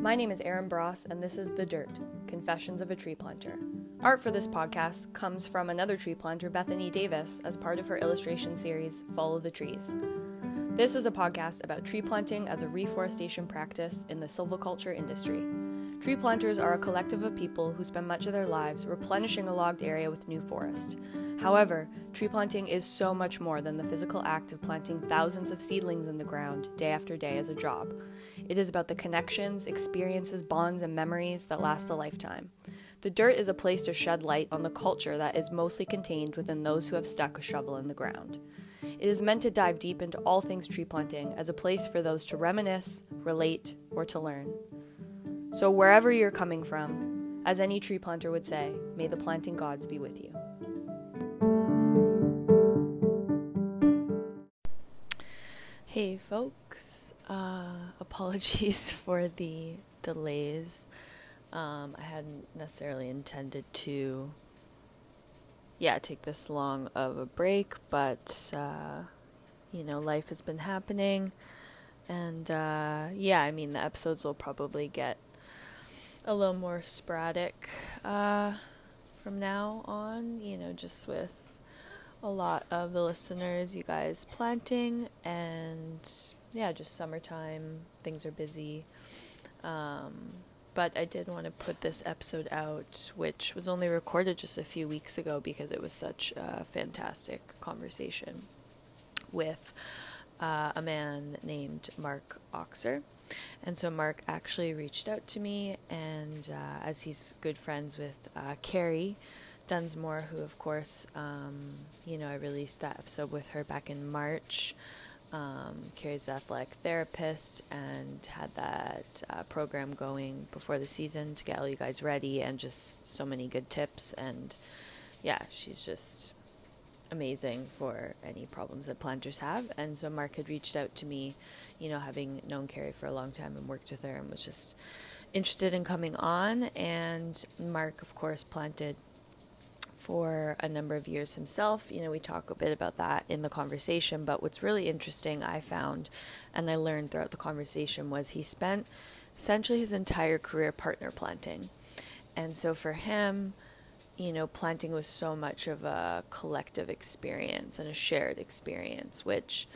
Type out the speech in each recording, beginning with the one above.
My name is Aaron Bross, and this is The Dirt Confessions of a Tree Planter. Art for this podcast comes from another tree planter, Bethany Davis, as part of her illustration series, Follow the Trees. This is a podcast about tree planting as a reforestation practice in the silviculture industry. Tree planters are a collective of people who spend much of their lives replenishing a logged area with new forest. However, tree planting is so much more than the physical act of planting thousands of seedlings in the ground day after day as a job. It is about the connections, experiences, bonds, and memories that last a lifetime. The dirt is a place to shed light on the culture that is mostly contained within those who have stuck a shovel in the ground. It is meant to dive deep into all things tree planting as a place for those to reminisce, relate, or to learn. So, wherever you're coming from, as any tree planter would say, may the planting gods be with you. Hey, folks. Uh, apologies for the delays. Um, I hadn't necessarily intended to, yeah, take this long of a break, but, uh, you know, life has been happening. And, uh, yeah, I mean, the episodes will probably get a little more sporadic uh, from now on, you know, just with a lot of the listeners, you guys planting, and yeah, just summertime, things are busy. Um, but I did want to put this episode out, which was only recorded just a few weeks ago because it was such a fantastic conversation with uh, a man named Mark Oxer. And so Mark actually reached out to me, and uh, as he's good friends with uh, Carrie Dunsmore, who, of course, um, you know, I released that episode with her back in March. Um, Carrie's the athletic therapist and had that uh, program going before the season to get all you guys ready, and just so many good tips. And yeah, she's just amazing for any problems that planters have. And so Mark had reached out to me, you know, having known Carrie for a long time and worked with her, and was just interested in coming on. And Mark, of course, planted for a number of years himself. You know, we talk a bit about that in the conversation, but what's really interesting I found and I learned throughout the conversation was he spent essentially his entire career partner planting. And so for him, you know, planting was so much of a collective experience and a shared experience, which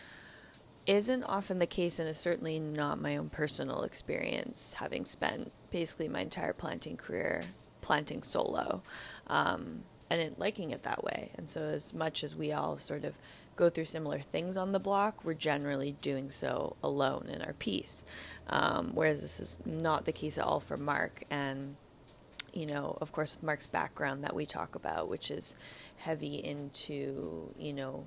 isn't often the case and is certainly not my own personal experience, having spent basically my entire planting career planting solo. Um, and liking it that way. And so, as much as we all sort of go through similar things on the block, we're generally doing so alone in our piece. Um, whereas this is not the case at all for Mark. And, you know, of course, with Mark's background that we talk about, which is heavy into, you know,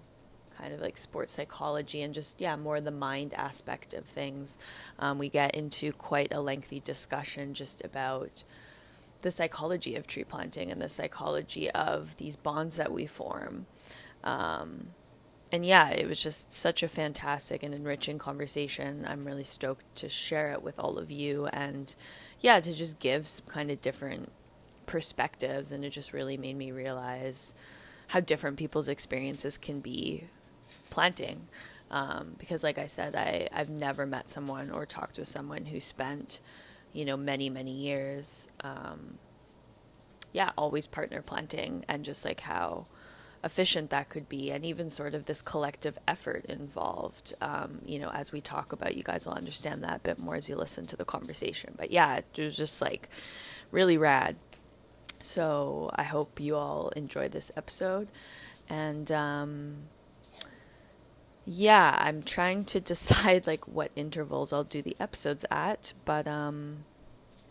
kind of like sports psychology and just, yeah, more the mind aspect of things, um, we get into quite a lengthy discussion just about the psychology of tree planting and the psychology of these bonds that we form. Um, and yeah, it was just such a fantastic and enriching conversation. I'm really stoked to share it with all of you and yeah, to just give some kind of different perspectives. And it just really made me realize how different people's experiences can be planting. Um, because, like I said, I, I've never met someone or talked with someone who spent you know, many, many years. Um, yeah, always partner planting and just like how efficient that could be and even sort of this collective effort involved um, you know as we talk about you guys will understand that a bit more as you listen to the conversation but yeah it was just like really rad so i hope you all enjoy this episode and um, yeah, I'm trying to decide like what intervals I'll do the episodes at, but um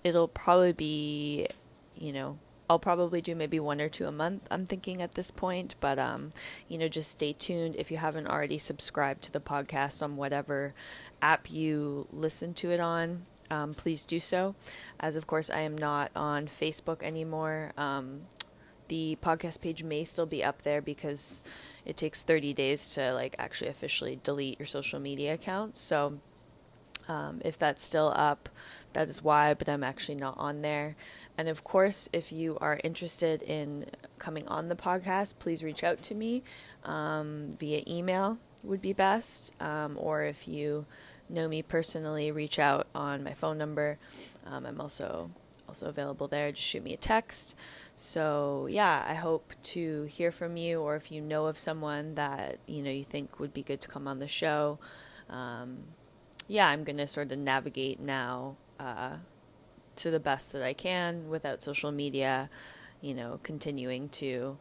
it'll probably be, you know, I'll probably do maybe one or two a month. I'm thinking at this point, but um, you know, just stay tuned. If you haven't already subscribed to the podcast on whatever app you listen to it on, um, please do so. As of course, I am not on Facebook anymore. Um, the podcast page may still be up there because it takes 30 days to like actually officially delete your social media accounts. So um, if that's still up, that is why, but I'm actually not on there. And of course, if you are interested in coming on the podcast, please reach out to me um, via email would be best. Um, or if you know me personally, reach out on my phone number. Um, I'm also also available there. Just shoot me a text. So yeah, I hope to hear from you, or if you know of someone that you know you think would be good to come on the show. Um, yeah, I'm gonna sort of navigate now uh, to the best that I can without social media. You know, continuing to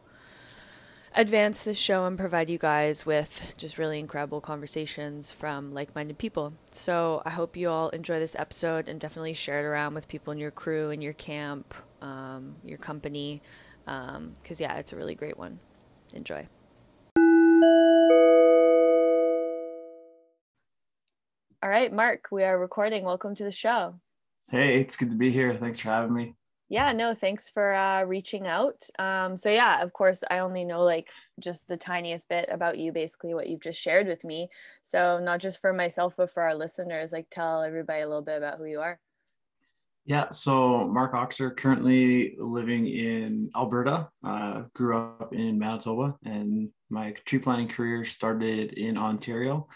advance this show and provide you guys with just really incredible conversations from like minded people. So I hope you all enjoy this episode and definitely share it around with people in your crew, in your camp, um, your company. Because, um, yeah, it's a really great one. Enjoy. All right, Mark, we are recording. Welcome to the show. Hey, it's good to be here. Thanks for having me yeah no thanks for uh, reaching out. Um, so yeah of course i only know like just the tiniest bit about you basically what you've just shared with me. So not just for myself but for our listeners like tell everybody a little bit about who you are. Yeah so mark oxer currently living in alberta. Uh, grew up in manitoba and my tree planting career started in ontario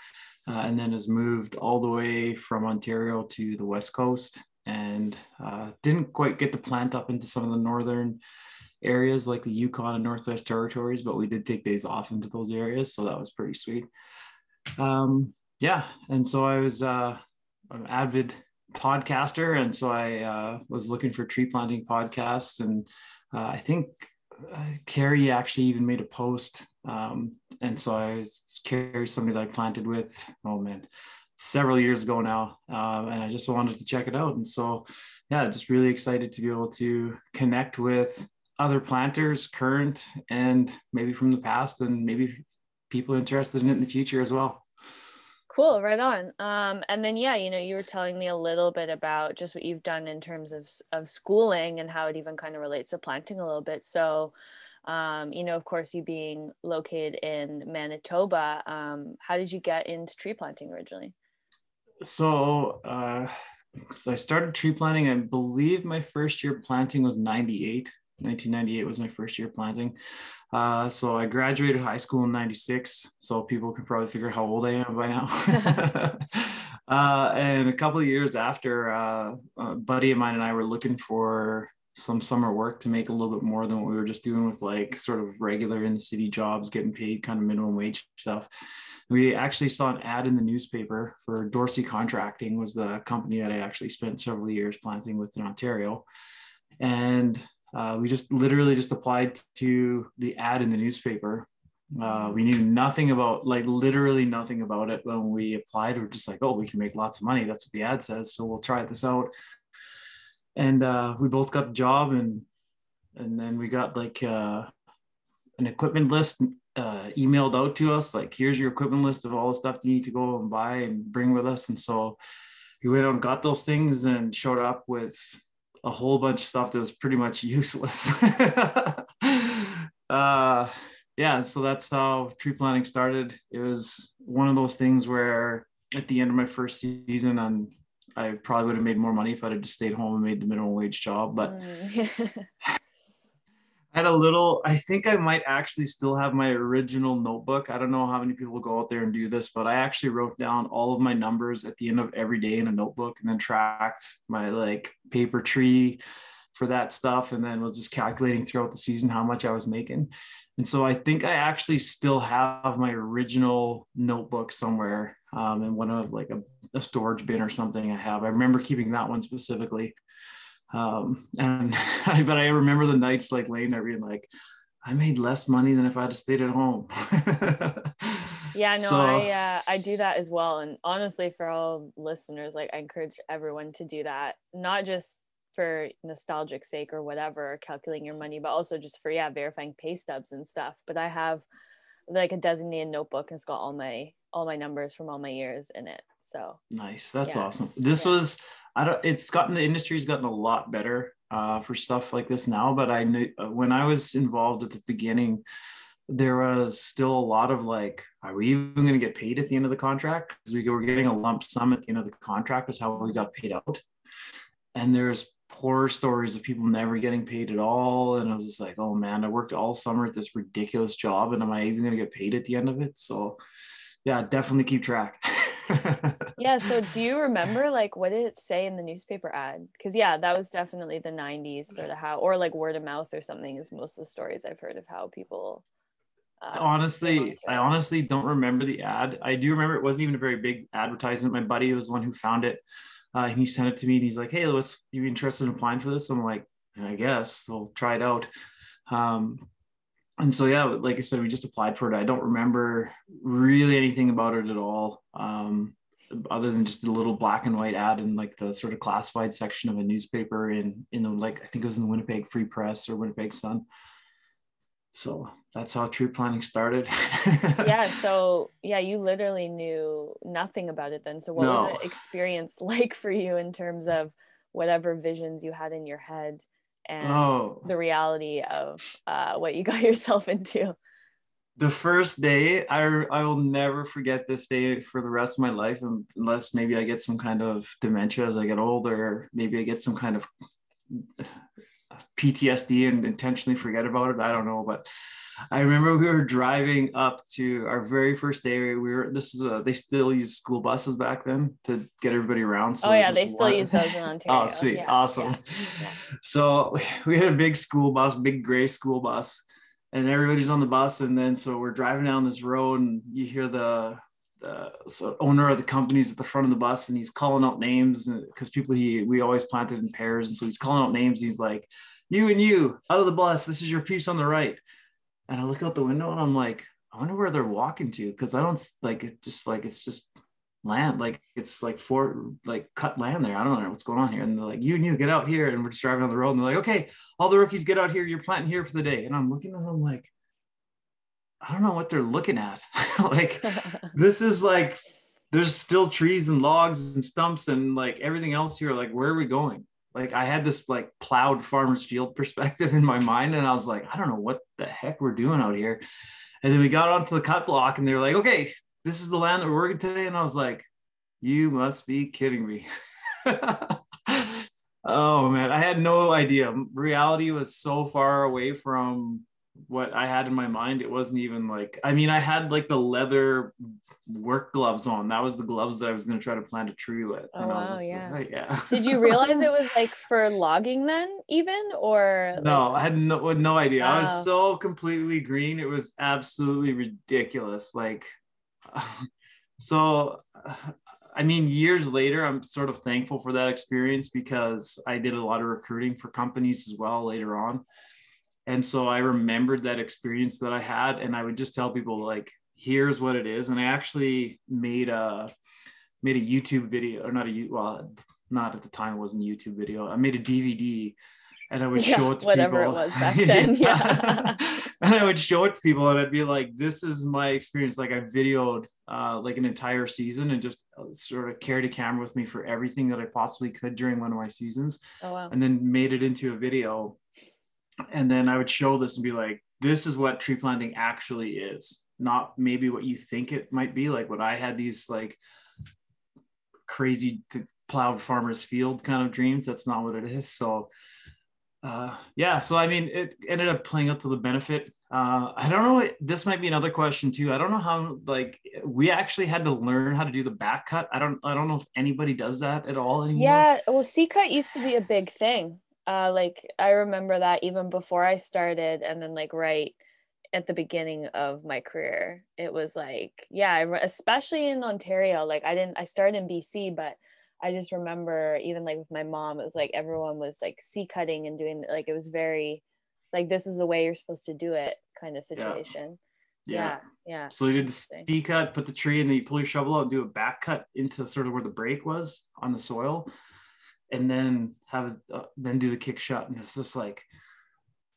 uh, and then has moved all the way from ontario to the west coast and uh, didn't quite get the plant up into some of the northern areas like the Yukon and Northwest Territories, but we did take days off into those areas, so that was pretty sweet. Um, yeah, and so I was uh, an avid podcaster, and so I uh, was looking for tree planting podcasts, and uh, I think uh, Carrie actually even made a post, um, and so I was Carrie, somebody that I planted with. Oh man, several years ago now, uh, and I just wanted to check it out. And so, yeah, just really excited to be able to connect with other planters, current and maybe from the past, and maybe people interested in it in the future as well. Cool, right on. Um, and then yeah, you know, you were telling me a little bit about just what you've done in terms of of schooling and how it even kind of relates to planting a little bit. So, um, you know, of course, you being located in Manitoba, um, how did you get into tree planting originally? So uh, so I started tree planting. I believe my first year planting was 98. 1998 was my first year planting. Uh, so I graduated high school in 96. So people can probably figure out how old I am by now. uh, and a couple of years after, uh, a buddy of mine and I were looking for some summer work to make a little bit more than what we were just doing with like sort of regular in the city jobs, getting paid kind of minimum wage stuff we actually saw an ad in the newspaper for Dorsey Contracting was the company that I actually spent several years planting with in Ontario. And uh, we just literally just applied to the ad in the newspaper. Uh, we knew nothing about, like literally nothing about it when we applied. We are just like, oh, we can make lots of money. That's what the ad says. So we'll try this out. And uh, we both got the job, and and then we got like uh, an equipment list uh, emailed out to us like here's your equipment list of all the stuff you need to go and buy and bring with us and so we went out and got those things and showed up with a whole bunch of stuff that was pretty much useless uh, yeah so that's how tree planting started it was one of those things where at the end of my first season and I probably would have made more money if I'd have just stayed home and made the minimum wage job. But mm. I had a little, I think I might actually still have my original notebook. I don't know how many people go out there and do this, but I actually wrote down all of my numbers at the end of every day in a notebook and then tracked my like paper tree for that stuff. And then was just calculating throughout the season how much I was making. And so I think I actually still have my original notebook somewhere um, in one of like a, a storage bin or something I have. I remember keeping that one specifically. Um, and I, but I remember the nights like laying there being like, I made less money than if I had stayed at home. yeah, no, so, I uh, I do that as well. And honestly, for all listeners, like I encourage everyone to do that, not just for nostalgic sake or whatever, calculating your money, but also just for yeah, verifying pay stubs and stuff. But I have like a designated notebook and it's got all my all my numbers from all my years in it. So nice. That's yeah. awesome. This yeah. was I don't. It's gotten the industry's gotten a lot better uh, for stuff like this now. But I knew uh, when I was involved at the beginning, there was still a lot of like, are we even going to get paid at the end of the contract? Because we were getting a lump sum at the end of the contract was how we got paid out. And there's horror stories of people never getting paid at all. And I was just like, oh man, I worked all summer at this ridiculous job, and am I even going to get paid at the end of it? So, yeah, definitely keep track. yeah. So do you remember like what did it say in the newspaper ad? Because yeah, that was definitely the '90s sort of how, or like word of mouth or something is most of the stories I've heard of how people. Uh, honestly, I honestly don't remember the ad. I do remember it wasn't even a very big advertisement. My buddy was the one who found it. Uh, and he sent it to me and he's like, Hey, what's you interested in applying for this? I'm like, I guess we'll try it out. Um, and so yeah like i said we just applied for it i don't remember really anything about it at all um, other than just a little black and white ad in like the sort of classified section of a newspaper in in the like i think it was in the winnipeg free press or winnipeg sun so that's how tree planting started yeah so yeah you literally knew nothing about it then so what no. was the experience like for you in terms of whatever visions you had in your head and oh. the reality of uh, what you got yourself into the first day I, I will never forget this day for the rest of my life um, unless maybe i get some kind of dementia as i get older maybe i get some kind of uh, ptsd and intentionally forget about it i don't know but I remember we were driving up to our very first day. We were this is a, they still use school buses back then to get everybody around. So oh yeah, they still one. use those in oh, Ontario. oh sweet, yeah. awesome. Yeah. Yeah. So we had a big school bus, big gray school bus, and everybody's on the bus. And then so we're driving down this road, and you hear the the so owner of the company's at the front of the bus, and he's calling out names because people he we always planted in pairs, and so he's calling out names. He's like, "You and you out of the bus. This is your piece on the right." and I look out the window and I'm like, I wonder where they're walking to because I don't like it. Just like it's just land, like it's like for like cut land there. I don't know what's going on here. And they're like, you and you get out here, and we're just driving on the road. And they're like, okay, all the rookies get out here. You're planting here for the day. And I'm looking at them like, I don't know what they're looking at. like this is like there's still trees and logs and stumps and like everything else here. Like where are we going? like I had this like plowed farmer's field perspective in my mind, and I was like, I don't know what the heck we're doing out here. And then we got onto the cut block, and they were like, okay, this is the land that we're working today. And I was like, you must be kidding me. oh man, I had no idea. Reality was so far away from what I had in my mind. It wasn't even like, I mean, I had like the leather work gloves on. That was the gloves that I was going to try to plant a tree with. Oh, wow, yeah. Like, yeah. Did you realize it was like for logging then even or? No, I had no, no idea. Wow. I was oh. so completely green. It was absolutely ridiculous. Like, so, I mean, years later, I'm sort of thankful for that experience because I did a lot of recruiting for companies as well later on. And so I remembered that experience that I had, and I would just tell people like, here's what it is. And I actually made a made a YouTube video, or not a well, not at the time it wasn't a YouTube video. I made a DVD and I would yeah, show it to whatever people. it was back then. yeah. and I would show it to people and I'd be like, this is my experience. Like I videoed uh, like an entire season and just uh, sort of carried a camera with me for everything that I possibly could during one of my seasons. Oh, wow. And then made it into a video. And then I would show this and be like, this is what tree planting actually is not maybe what you think it might be like what i had these like crazy plowed farmers field kind of dreams that's not what it is so uh, yeah so i mean it ended up playing out to the benefit. Uh, i don't know this might be another question too. I don't know how like we actually had to learn how to do the back cut. I don't i don't know if anybody does that at all anymore. Yeah well c cut used to be a big thing. Uh, like i remember that even before i started and then like right at the beginning of my career it was like yeah especially in ontario like i didn't i started in bc but i just remember even like with my mom it was like everyone was like c cutting and doing like it was very it's like this is the way you're supposed to do it kind of situation. Yeah. Yeah, yeah. so you did the c cut put the tree and then you pull your shovel out and do a back cut into sort of where the break was on the soil and then have uh, then do the kick shot and it's just like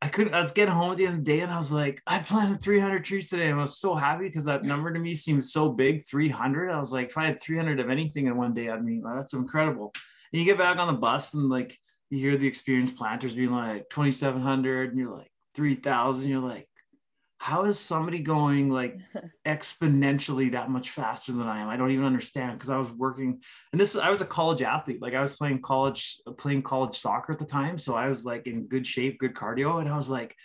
I couldn't, I was getting home at the end of the day and I was like, I planted 300 trees today. And I was so happy because that number to me seems so big 300. I was like, if I had 300 of anything in one day, I mean, that's incredible. And you get back on the bus and like, you hear the experienced planters being like 2,700 and you're like 3,000. You're like, how is somebody going like exponentially that much faster than I am? I don't even understand because I was working and this I was a college athlete. Like I was playing college playing college soccer at the time, so I was like in good shape, good cardio and I was like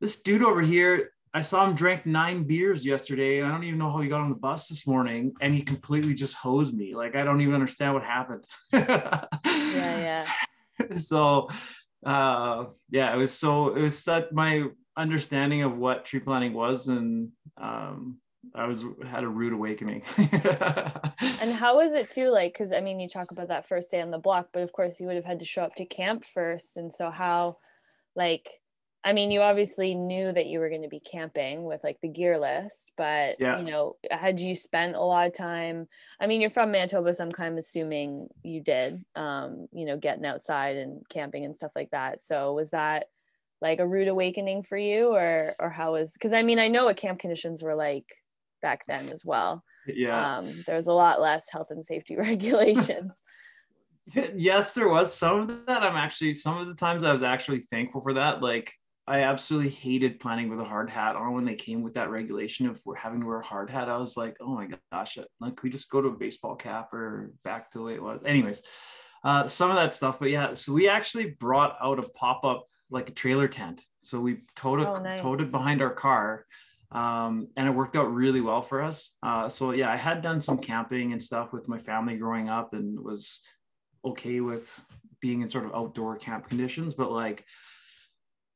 this dude over here I saw him drink nine beers yesterday, and I don't even know how he got on the bus this morning, and he completely just hosed me. Like I don't even understand what happened. yeah, yeah. So, uh, yeah, it was so it was such my understanding of what tree planting was, and um, I was had a rude awakening. and how was it too? Like, because I mean, you talk about that first day on the block, but of course, you would have had to show up to camp first, and so how, like I mean, you obviously knew that you were going to be camping with like the gear list, but yeah. you know, had you spent a lot of time? I mean, you're from Manitoba, so I'm kind of assuming you did, um, you know, getting outside and camping and stuff like that. So was that like a rude awakening for you, or or how was? Because I mean, I know what camp conditions were like back then as well. Yeah, um, there was a lot less health and safety regulations. yes, there was some of that. I'm actually some of the times I was actually thankful for that. Like I absolutely hated planning with a hard hat on when they came with that regulation of we're having to wear a hard hat. I was like, oh my gosh, like we just go to a baseball cap or back to the way it was. Anyways, uh, some of that stuff. But yeah, so we actually brought out a pop up like a trailer tent. So we towed it, oh, nice. towed it behind our car. Um, and it worked out really well for us. Uh, so yeah, I had done some camping and stuff with my family growing up and was okay with being in sort of outdoor camp conditions, but like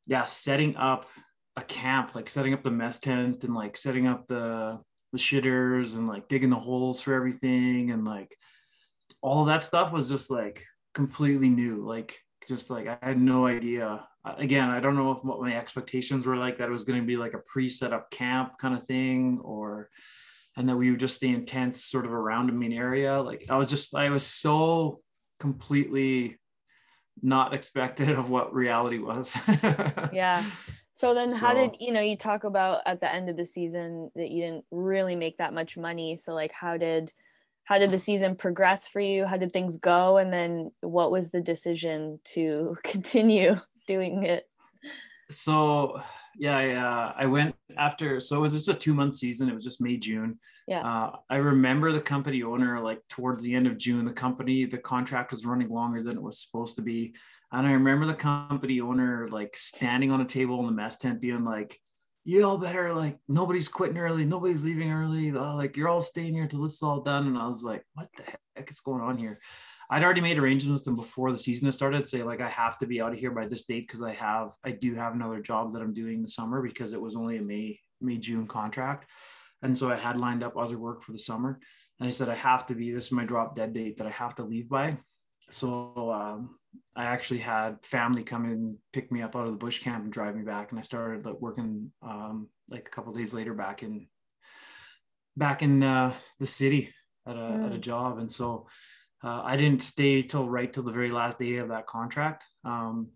yeah, setting up a camp, like setting up the mess tent and like setting up the the shitters and like digging the holes for everything and like all that stuff was just like completely new. Like just like I had no idea. Uh, again, I don't know what my expectations were like that it was going to be like a pre-set up camp kind of thing or and that we would just stay in tents sort of around a main area. Like I was just I was so completely not expected of what reality was. yeah. So then so, how did you know you talk about at the end of the season that you didn't really make that much money. So like how did how did the season progress for you? How did things go? And then what was the decision to continue doing it? So yeah, yeah. I went after so it was just a two month season. It was just May, June. Yeah. Uh, I remember the company owner, like towards the end of June, the company, the contract was running longer than it was supposed to be. And I remember the company owner like standing on a table in the mess tent being like, you all better like nobody's quitting early, nobody's leaving early. Uh, like you're all staying here till this is all done. And I was like, what the heck is going on here? I'd already made arrangements with them before the season had started. Say like I have to be out of here by this date because I have I do have another job that I'm doing the summer because it was only a May May June contract. And so I had lined up other work for the summer. And I said, I have to be, this is my drop dead date that I have to leave by. So um, I actually had family come and pick me up out of the bush camp and drive me back. And I started like, working um, like a couple days later back in back in uh, the city at a, mm. at a mm. job. And so uh, I didn't stay till right till the very last day of that contract. Um,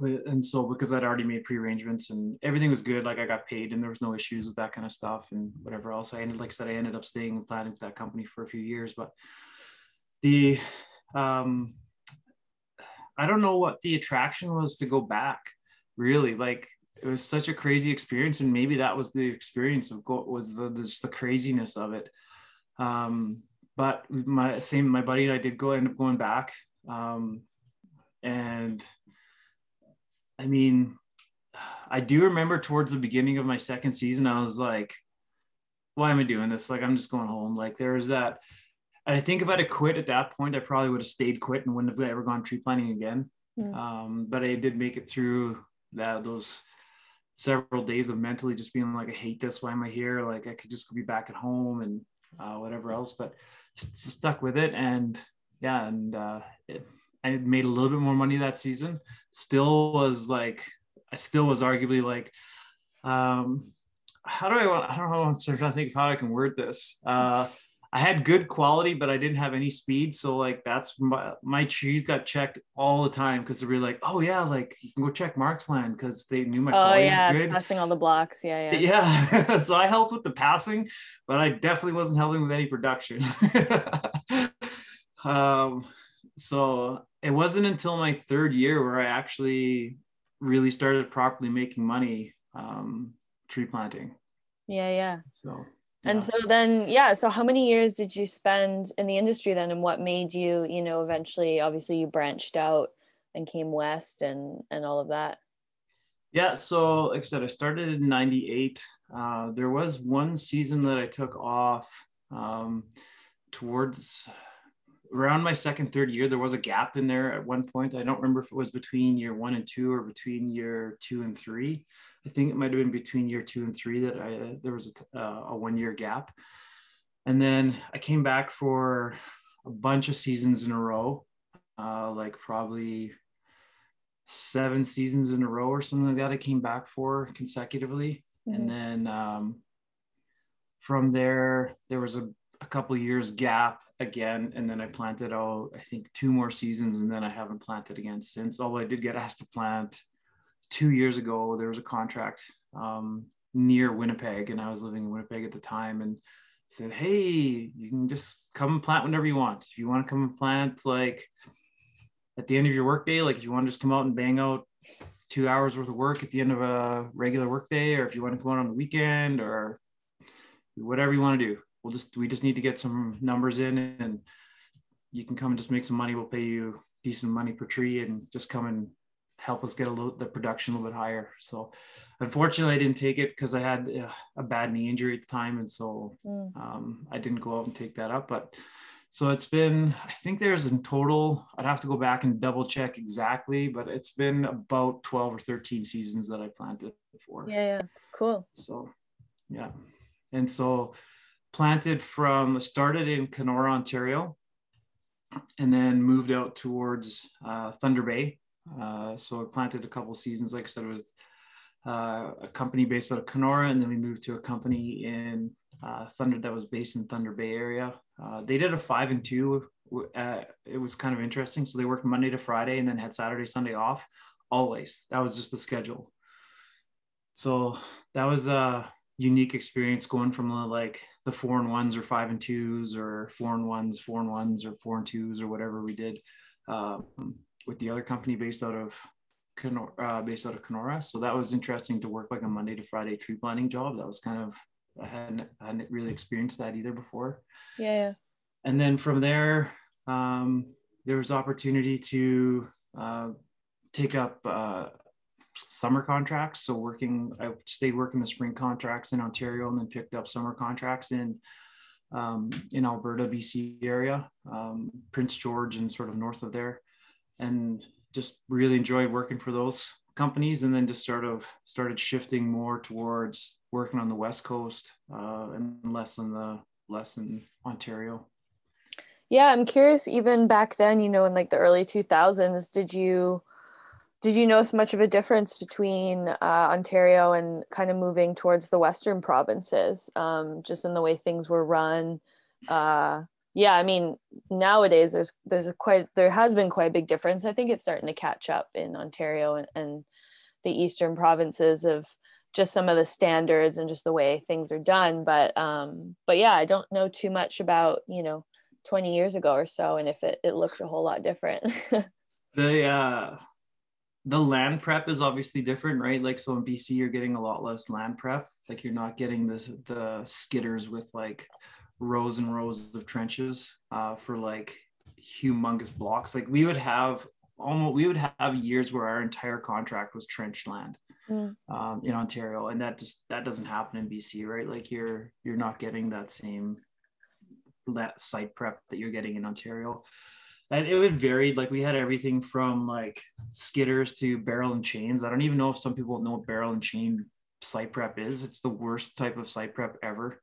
and so because I'd already made pre-arrangements and everything was good, like I got paid and there was no issues with that kind of stuff and whatever else. I ended, like I said, I ended up staying and planning with that company for a few years, but the, um, I don't know what the attraction was to go back really like it was such a crazy experience and maybe that was the experience of go was the just the craziness of it um but my same my buddy and i did go end up going back um and I mean, I do remember towards the beginning of my second season, I was like, why am I doing this? Like, I'm just going home. Like, there was that. And I think if I'd have quit at that point, I probably would have stayed quit and wouldn't have ever gone tree planting again. Mm. Um, but I did make it through that those several days of mentally just being like, I hate this. Why am I here? Like, I could just be back at home and uh, whatever else. But just stuck with it. And yeah, and uh, it, I made a little bit more money that season. Still was like, I still was arguably like, um, how do I want? I don't know. I'm trying to think of how I can word this. Uh, I had good quality, but I didn't have any speed. So like that's my, my trees got checked all the time because they were like, oh yeah, like you can go check Mark's land because they knew my oh yeah, good. passing all the blocks. Yeah, yeah. Yeah. so I helped with the passing, but I definitely wasn't helping with any production. um, so it wasn't until my third year where I actually really started properly making money um, tree planting. Yeah, yeah. So. And so then yeah so how many years did you spend in the industry then and what made you you know eventually obviously you branched out and came west and and all of that Yeah, so like I said, I started in '98. Uh, there was one season that I took off um, towards around my second, third year. There was a gap in there at one point. I don't remember if it was between year one and two or between year two and three. I think it might have been between year two and three that I there was a, uh, a one year gap, and then I came back for a bunch of seasons in a row, uh, like probably seven seasons in a row or something like that. I came back for consecutively, mm-hmm. and then um, from there there was a, a couple years gap again, and then I planted oh I think two more seasons, and then I haven't planted again since. Although I did get asked to plant two years ago. There was a contract um, near Winnipeg, and I was living in Winnipeg at the time, and said, "Hey, you can just come and plant whenever you want. If you want to come and plant like." at the end of your workday, like if you want to just come out and bang out two hours worth of work at the end of a regular workday, or if you want to come out on the weekend or whatever you want to do, we'll just, we just need to get some numbers in and you can come and just make some money. We'll pay you decent money per tree and just come and help us get a little, the production a little bit higher. So unfortunately I didn't take it because I had uh, a bad knee injury at the time. And so mm. um, I didn't go out and take that up, but so it's been, I think there's in total, I'd have to go back and double check exactly, but it's been about 12 or 13 seasons that I planted before. Yeah, yeah. Cool. So, yeah. And so planted from, started in Kenora, Ontario, and then moved out towards uh, Thunder Bay. Uh, so I planted a couple seasons, like I said, with uh, a company based out of Kenora, and then we moved to a company in uh, Thunder that was based in Thunder Bay area. Uh, they did a five and two. Uh, it was kind of interesting. So they worked Monday to Friday and then had Saturday, Sunday off. Always. That was just the schedule. So that was a unique experience going from the, like the four and ones or five and twos or four and ones, four and ones or four and twos or whatever we did um, with the other company based out of Kenora, uh, based out of Kenora. So that was interesting to work like a Monday to Friday tree planting job. That was kind of I hadn't, I hadn't really experienced that either before. Yeah. yeah. And then from there, um, there was opportunity to uh, take up uh, summer contracts. So working, I stayed working the spring contracts in Ontario and then picked up summer contracts in um, in Alberta, BC area, um, Prince George and sort of north of there, and just really enjoyed working for those companies. And then just sort of started shifting more towards working on the West Coast uh, and less in the less in Ontario. Yeah, I'm curious. Even back then, you know, in like the early 2000s, did you did you notice much of a difference between uh, Ontario and kind of moving towards the Western provinces, um, just in the way things were run? Uh, yeah, I mean, nowadays there's there's a quite there has been quite a big difference. I think it's starting to catch up in Ontario and, and the eastern provinces of just some of the standards and just the way things are done but um but yeah i don't know too much about you know 20 years ago or so and if it, it looked a whole lot different the uh the land prep is obviously different right like so in bc you're getting a lot less land prep like you're not getting this the skidders with like rows and rows of trenches uh, for like humongous blocks like we would have almost we would have years where our entire contract was trench land mm. um, in Ontario, and that just that doesn't happen in BC, right? Like you're you're not getting that same that site prep that you're getting in Ontario. And it would vary. Like we had everything from like skidders to barrel and chains. I don't even know if some people know what barrel and chain site prep is. It's the worst type of site prep ever.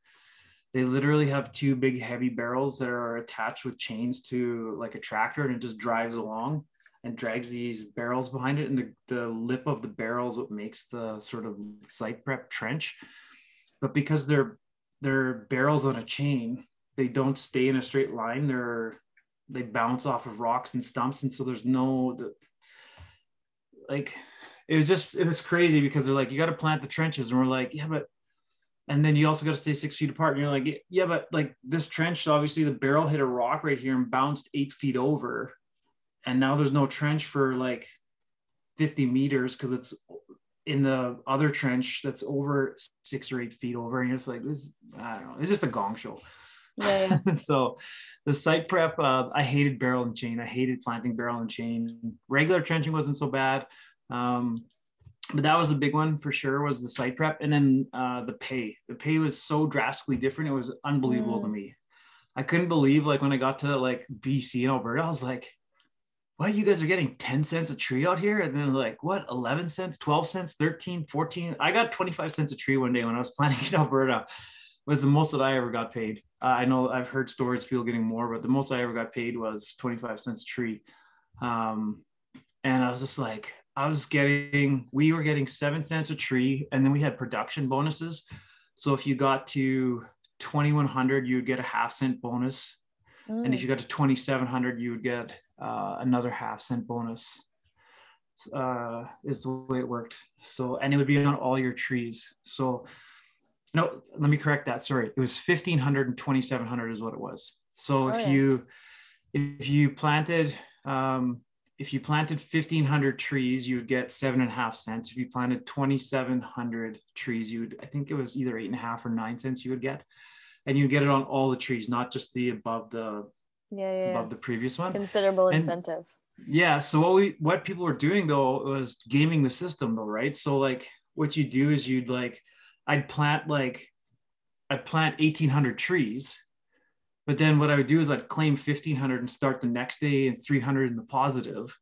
They literally have two big heavy barrels that are attached with chains to like a tractor and it just drives along and drags these barrels behind it. And the, the lip of the barrel is what makes the sort of site prep trench. But because they're they're barrels on a chain, they don't stay in a straight line. They're they bounce off of rocks and stumps. And so there's no the, like it was just it was crazy because they're like, you got to plant the trenches. And we're like, yeah, but and then you also got to stay six feet apart. And you're like, yeah, but like this trench, obviously the barrel hit a rock right here and bounced eight feet over and now there's no trench for like 50 meters because it's in the other trench that's over six or eight feet over and you're just like this i don't know it's just a gong show yeah, yeah. so the site prep uh, i hated barrel and chain. I hated planting barrel and chain. Regular trenching wasn't so bad um, but that was a big one for sure was the site prep. And then uh, the pay. The pay was so drastically different. It was unbelievable mm. to me. I couldn't believe like when i got to like bc and alberta i was like what? You guys are getting 10 cents a tree out here? And then like what? 11 cents? 12 cents? 13 14 i got 25 cents a tree one day when i was planting in alberta was the most that i ever got paid uh, i know i've heard stories people getting more but the most i ever got paid was 25 cents a tree um, and i was just like I was getting, we were getting seven cents a tree, and then we had production bonuses. So if you got to 2100, you would get a half cent bonus. Mm. And if you got to 2700, you would get uh, another half cent bonus. Uh, is the way it worked. So, and it would be on all your trees. So, no, let me correct that. Sorry, it was 1500 and 2700 is what it was. So, oh, if yeah. you if you planted um, if you planted 1500 trees you would get seven and a half cents. If you planted 2700 trees you would i think it was either eight and a half or nine cents you would get. And you get it on all the trees not just the above the yeah, yeah above the previous one. Considerable and, incentive. yeah so what we what people were doing though was gaming the system though right? So like what you do is you'd like i'd plant like i'd plant 1800 trees but then what I would do is I'd claim 1500 and start the next day and 300 in the positive,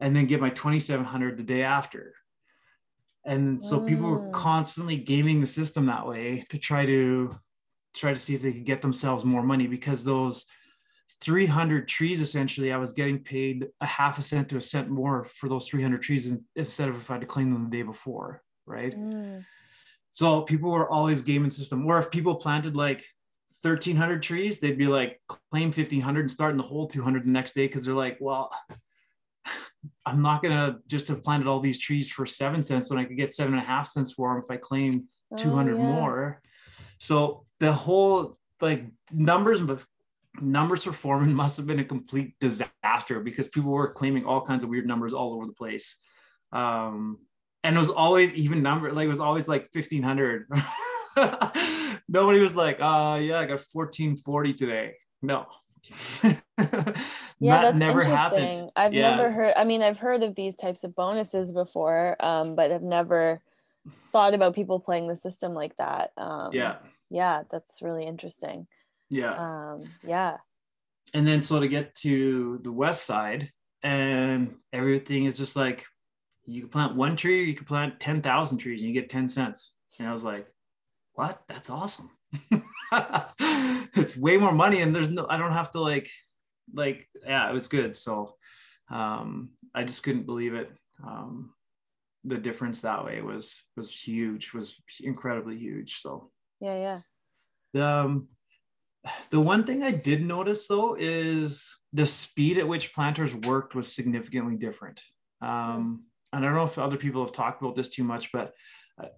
and then get my 2700 the day after. And so mm. people were mm. constantly gaming the system that way to try to try to see if they could get themselves more money because those 300 trees essentially I was getting paid a half a cent to a cent more for those 300 trees instead of if I had to claim them the day before, right? Mm. So people were always gaming system. Or if people planted like 1300 trees, they'd be like, claim 1500 and start in the whole 200 the next day because they're like, well, I'm not gonna just have planted all these trees for seven cents when I could get seven and a half cents for them if I claim 200 oh, yeah. more. So the whole like numbers, numbers for foreman must have been a complete disaster because people were claiming all kinds of weird numbers all over the place. Um, and it was always even number, like it was always like 1500. nobody was like, uh, yeah, I got 1440 today. No. yeah, that's never interesting. Happened. I've yeah. never heard, I mean, I've heard of these types of bonuses before, um, but I've never thought about people playing the system like that. Um, yeah. Yeah, that's really interesting. Yeah. Um, yeah. And then so to get to the west side, and everything is just like you can plant one tree, you can plant 10,000 trees and you get 10 cents. And I was like, what? That's awesome. it's way more money and there's no, I don't have to like, like, yeah, it was good. So um, I just couldn't believe it. Um, the difference that way was, was huge, was incredibly huge. So yeah, yeah. The, um, the one thing I did notice though is the speed at which planters worked was significantly different. Um, I don't know if other people have talked about this too much, but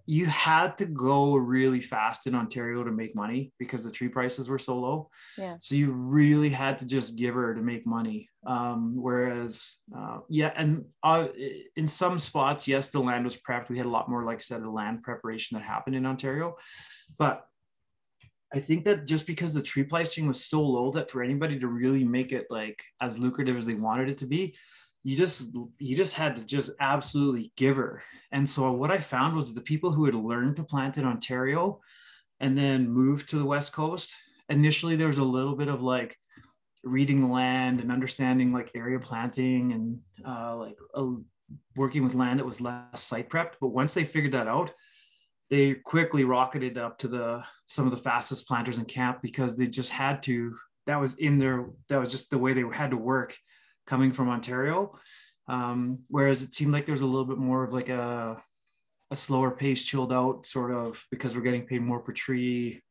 you had to go really fast in Ontario to make money because the tree prices were so low. Yeah. So you really had to just give her to make money. Um, whereas, uh, yeah, and uh, in some spots, yes, the land was prepped. We had a lot more, like I said, the land preparation that happened in Ontario. But I think that just because the tree pricing was so low that for anybody to really make it like as lucrative as they wanted it to be, you just you just had to just absolutely give her. And so what i found was that the people who had learned to plant in ontario and then moved to the west coast initially there was a little bit of like reading the land and understanding like area planting and uh, like working with land that was less site prepped. But once they figured that out they quickly rocketed up to the some of the fastest planters in camp because they just had to that was in their that was just the way they had to work coming from Ontario. Um, whereas it seemed like there was a little bit more of like a, a slower pace, chilled out sort of because we're getting paid more per tree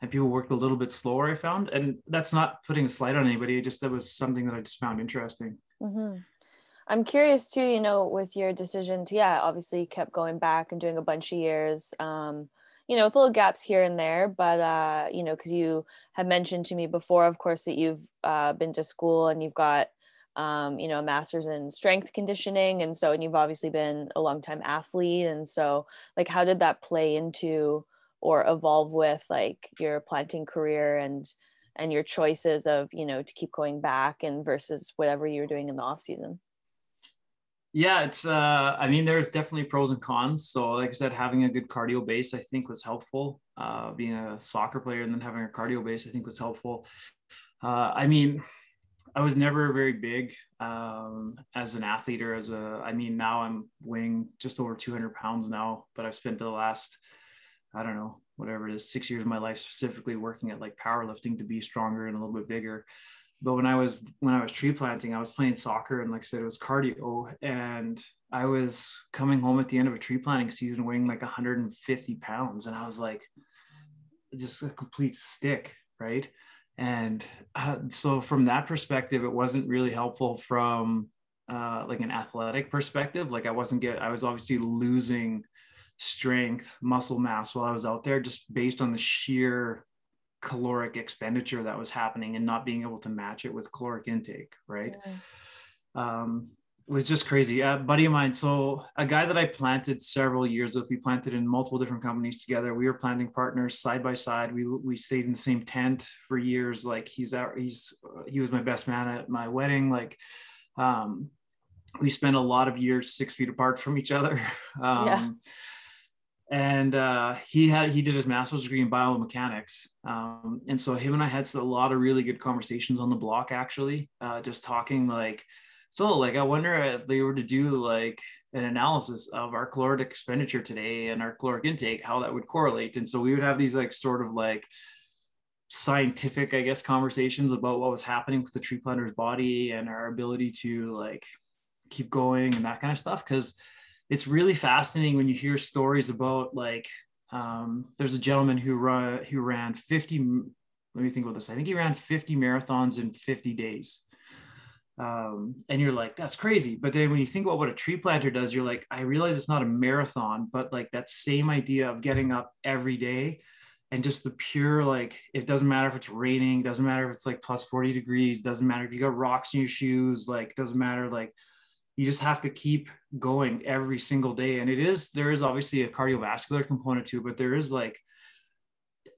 and people worked a little bit slower, I found. And that's not putting a slight on anybody. Just that was something that I just found interesting. Mm-hmm. I'm curious too, you know, with your decision to, yeah, obviously kept going back and doing a bunch of years. Um, you know, with little gaps here and there, but uh, you know, because you have mentioned to me before, of course, that you've uh, been to school and you've got um, you know, a master's in strength conditioning. And so, and you've obviously been a long time athlete. And so, like, how did that play into or evolve with like your planting career and, and your choices of, you know, to keep going back and versus whatever you're doing in the off season? Yeah, it's uh I mean there's definitely pros and cons. So like I said, having a good cardio base I think was helpful. Uh being a soccer player and then having a cardio base I think was helpful. Uh I mean I was never very big um, as an athlete or as a. I mean, now I'm weighing just over 200 pounds now, but I've spent the last, I don't know, whatever it is, six years of my life specifically working at like powerlifting to be stronger and a little bit bigger but when I was when I was tree planting, I was playing soccer and like I said, it was cardio. And I was coming home at the end of a tree planting season weighing like 150 pounds. And I was like just a complete stick, right? And uh, so from that perspective, it wasn't really helpful from uh, like an athletic perspective. Like I wasn't get I was obviously losing strength, muscle mass while I was out there just based on the sheer caloric expenditure that was happening and not being able to match it with caloric intake, right? Yeah. Um, was just crazy. A buddy of mine, so a guy that I planted several years with, we planted in multiple different companies together. We were planting partners side by side. We we stayed in the same tent for years. Like he's out, he's he was my best man at my wedding. Like um, we spent a lot of years six feet apart from each other. Um, yeah and uh, he had he did his master's degree in biomechanics um, and so him and i had a lot of really good conversations on the block actually uh, just talking like so like i wonder if they were to do like an analysis of our caloric expenditure today and our caloric intake how that would correlate. And so we would have these like sort of like scientific i guess conversations about what was happening with the tree planter's body and our ability to like keep going and that kind of stuff. Because it's really fascinating when you hear stories about like um, there's a gentleman who run who ran 50 let me think about this. I think he ran 50 marathons in 50 days um, and you're like that's crazy. But then when you think about what a tree planter does you're like i realize it's not a marathon but like that same idea of getting up every day and just the pure like it doesn't matter if it's raining doesn't matter if it's like plus 40 degrees doesn't matter if you got rocks in your shoes like doesn't matter like you just have to keep going every single day. And it is there is obviously a cardiovascular component to it but there is like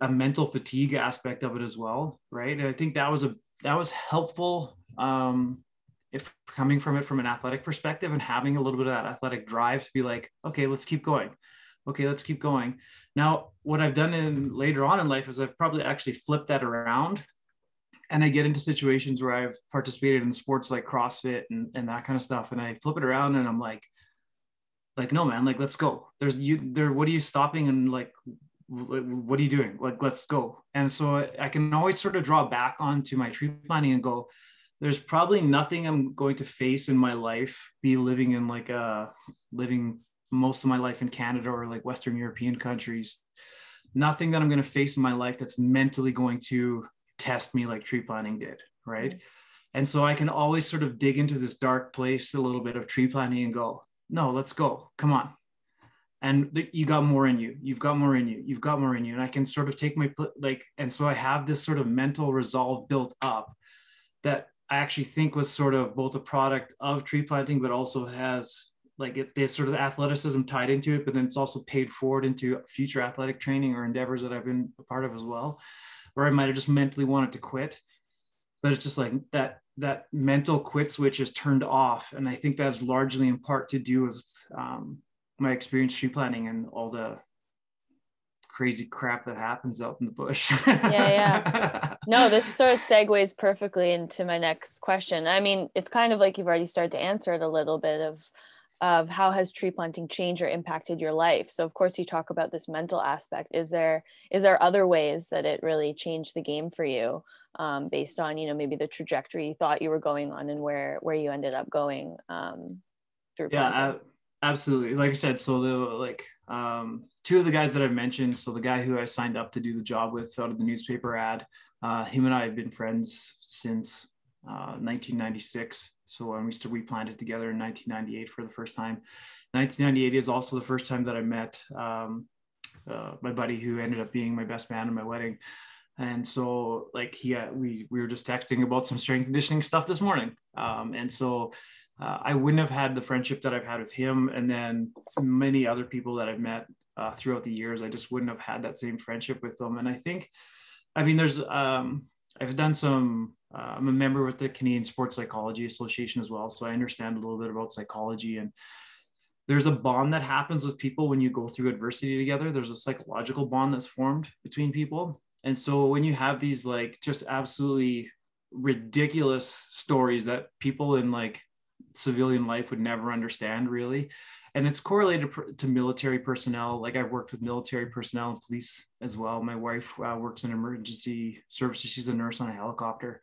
a mental fatigue aspect of it as well right? And i think that was a that was helpful um if coming from it from an athletic perspective and having a little bit of that athletic drive to be like okay let's keep going okay let's keep going now what i've done in later on in life is i've probably actually flipped that around and I get into situations where I've participated in sports like CrossFit and, and that kind of stuff. And I flip it around and I'm like, like, no, man, like, let's go. There's you there. What are you stopping? And like, what are you doing? Like, let's go. And so I can always sort of draw back onto my tree planting and go, there's probably nothing I'm going to face in my life, be living in like a living most of my life in Canada or like Western European countries. Nothing that I'm going to face in my life that's mentally going to test me like tree planting did, right? Mm-hmm. And so I can always sort of dig into this dark place a little bit of tree planting and go, no, let's go. Come on. And th- you got more in you. You've got more in you. You've got more in you. And I can sort of take my, like, and so I have this sort of mental resolve built up that I actually think was sort of both a product of tree planting, but also has like it, there's sort of athleticism tied into it, but then it's also paid forward into future athletic training or endeavors that I've been a part of as well or I might have just mentally wanted to quit. But it's just like that that mental quit switch is turned off, and I think that's largely in part to do with um, my experience tree planting and all the crazy crap that happens out in the bush. yeah, yeah. No, this sort of segues perfectly into my next question. I mean, it's kind of like you've already started to answer it a little bit of of how has tree planting changed or impacted your life so of course you talk about this mental aspect is there is there other ways that it really changed the game for you um, based on you know maybe the trajectory you thought you were going on and where where you ended up going um, through yeah absolutely like i said so the like um, two of the guys that i've mentioned so the guy who i signed up to do the job with out of the newspaper ad uh, him and i have been friends since 1996. Uh, so when we to replant it together in 1998 for the first time. 1998 is also the first time that I met um, uh, my buddy who ended up being my best man in my wedding. And so like he, uh, we, we were just texting about some strength conditioning stuff this morning. Um, and so uh, I wouldn't have had the friendship that I've had with him and then many other people that I've met uh, throughout the years. I just wouldn't have had that same friendship with them. And I think, I mean, there's, um, I've done some uh, I'm a member with the Canadian Sports Psychology Association as well, so I understand a little bit about psychology and there's a bond that happens with people when you go through adversity together. There's a psychological bond that's formed between people. And so when you have these like just absolutely ridiculous stories that people in like civilian life would never understand really and it's correlated to military personnel. Like i've worked with military personnel and police as well. My wife uh, works in emergency services. She's a nurse on a helicopter.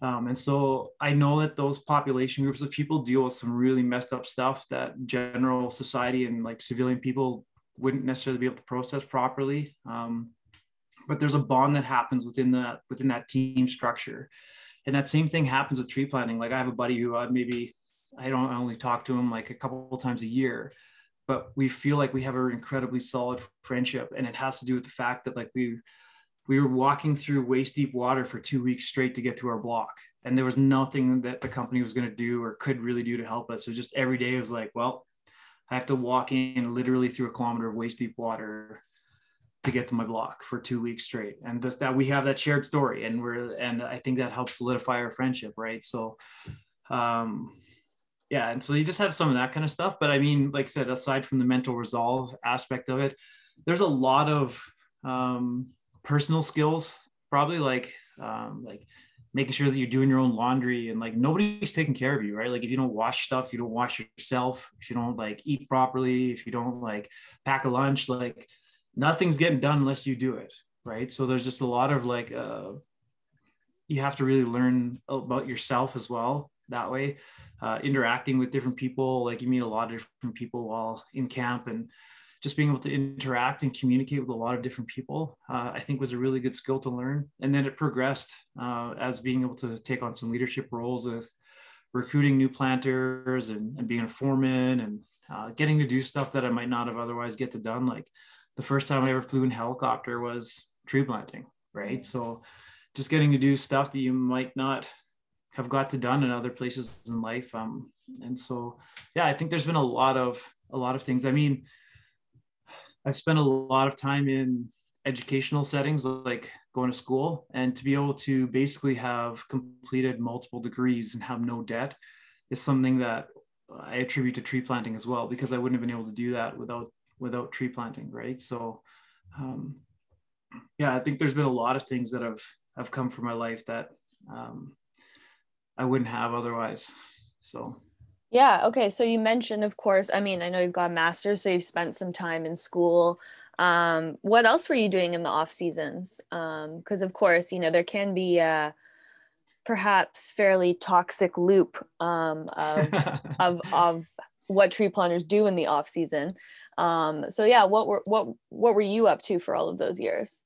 Um, and so i know that those population groups of people deal with some really messed up stuff that general society and like civilian people wouldn't necessarily be able to process properly. Um, but there's a bond that happens within that within that team structure. And that same thing happens with tree planting. Like i have a buddy who uh, maybe i don't I only talk to him like a couple times a year but we feel like we have an incredibly solid friendship. And it has to do with the fact that like we we were walking through waist deep water for two weeks straight to get to our block. And there was nothing that the company was going to do or could really do to help us. So just every day was like well i have to walk in literally through a kilometer of waist deep water to get to my block for two weeks straight. And this, that we have that shared story and we're and i think that helps solidify our friendship right? So um yeah and so you just have some of that kind of stuff but i mean like i said aside from the mental resolve aspect of it there's a lot of um personal skills probably like um like making sure that you're doing your own laundry and like nobody's taking care of you right? Like if you don't wash stuff you don't wash yourself. If you don't like eat properly if you don't like pack a lunch like nothing's getting done unless you do it right? So there's just a lot of like uh, you have to really learn about yourself as well that way uh, interacting with different people like you meet a lot of different people while in camp and just being able to interact and communicate with a lot of different people uh, i think was a really good skill to learn and then it progressed uh, as being able to take on some leadership roles with recruiting new planters and, and being a foreman and uh, getting to do stuff that i might not have otherwise get to done like the first time I ever flew in helicopter was tree planting, right? So just getting to do stuff that you might not have got to done in other places in life. Um, and so, yeah, I think there's been a lot of, a lot of things. I mean, I've spent a lot of time in educational settings, like going to school and to be able to basically have completed multiple degrees and have no debt is something that I attribute to tree planting as well, because I wouldn't have been able to do that without without tree planting, right? So, um, yeah, I think there's been a lot of things that have have come from my life that um, I wouldn't have otherwise. So. Yeah. Okay. So you mentioned, of course. I mean, I know you've got a master's, so you've spent some time in school. Um, what else were you doing in the off seasons? Because um, of course, you know there can be a perhaps fairly toxic loop um, of, of of what tree planters do in the off season. Um, so yeah, what were what what were you up to for all of those years?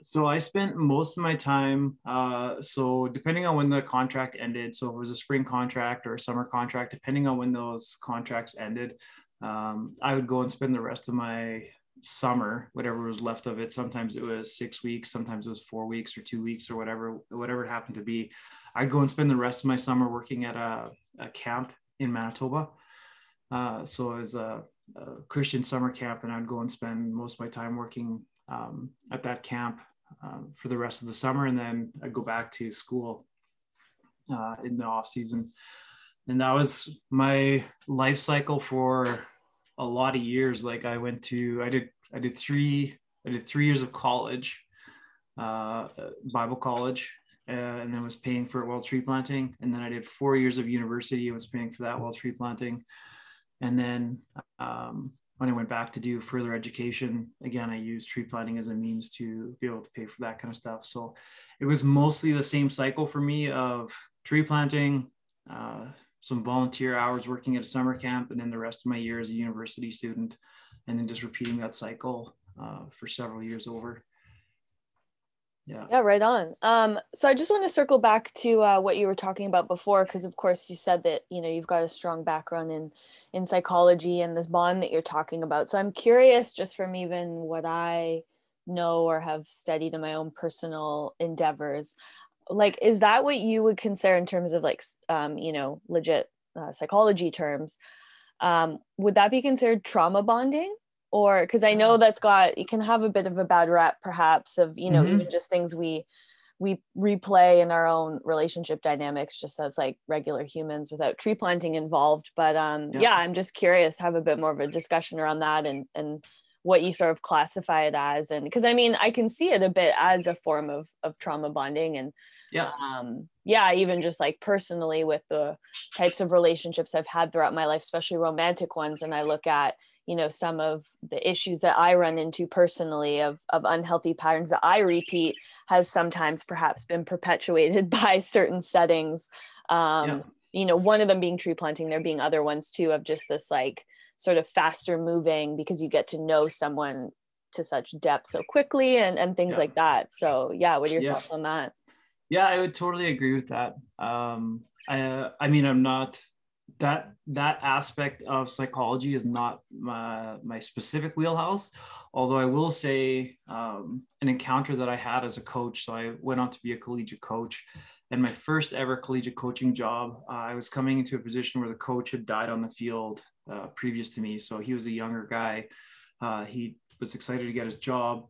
So I spent most of my time. Uh, so depending on when the contract ended, so if it was a spring contract or a summer contract, depending on when those contracts ended, um, I would go and spend the rest of my summer, whatever was left of it. Sometimes it was six weeks, sometimes it was four weeks or two weeks or whatever, whatever it happened to be. I'd go and spend the rest of my summer working at a, a camp in Manitoba. Uh, so it was a a Christian summer camp, and I'd go and spend most of my time working um, at that camp um, for the rest of the summer, and then I'd go back to school uh, in the off season. And that was my life cycle for a lot of years. Like I went to, I did, I did three, I did three years of college, uh, Bible college, uh, and then was paying for it while tree planting. And then I did four years of university. I was paying for that while tree planting. And then um, when I went back to do further education, again, I used tree planting as a means to be able to pay for that kind of stuff. So it was mostly the same cycle for me of tree planting, uh, some volunteer hours working at a summer camp, and then the rest of my year as a university student, and then just repeating that cycle uh, for several years over yeah. Yeah right on. Um so i just want to circle back to uh, what you were talking about before because of course you said that you know you've got a strong background in in psychology and this bond that you're talking about. So i'm curious just from even what i know or have studied in my own personal endeavors like is that what you would consider in terms of like um you know legit uh, psychology terms um would that be considered trauma bonding or because i know that's got it can have a bit of a bad rap perhaps of you know mm-hmm. even just things we we replay in our own relationship dynamics just as like regular humans without tree planting involved. But um yeah, yeah i'm just curious have a bit more of a discussion around that and and what you sort of classify it as. And because i mean i can see it a bit as a form of of trauma bonding and yeah. um yeah even just like personally with the types of relationships i've had throughout my life especially romantic ones and i look at you know some of the issues that i run into personally of of unhealthy patterns that i repeat has sometimes perhaps been perpetuated by certain settings um yeah. you know one of them being tree planting there being other ones too of just this like sort of faster moving because you get to know someone to such depth so quickly and and things yeah. like that so yeah what are your yeah. thoughts on that yeah i would totally agree with that um i uh, i mean i'm not that that aspect of psychology is not my my specific wheelhouse although i will say um, an encounter that i had as a coach so i went on to be a collegiate coach and my first ever collegiate coaching job, uh, I was coming into a position where the coach had died on the field uh, previous to me. So he was a younger guy. Uh, he was excited to get his job.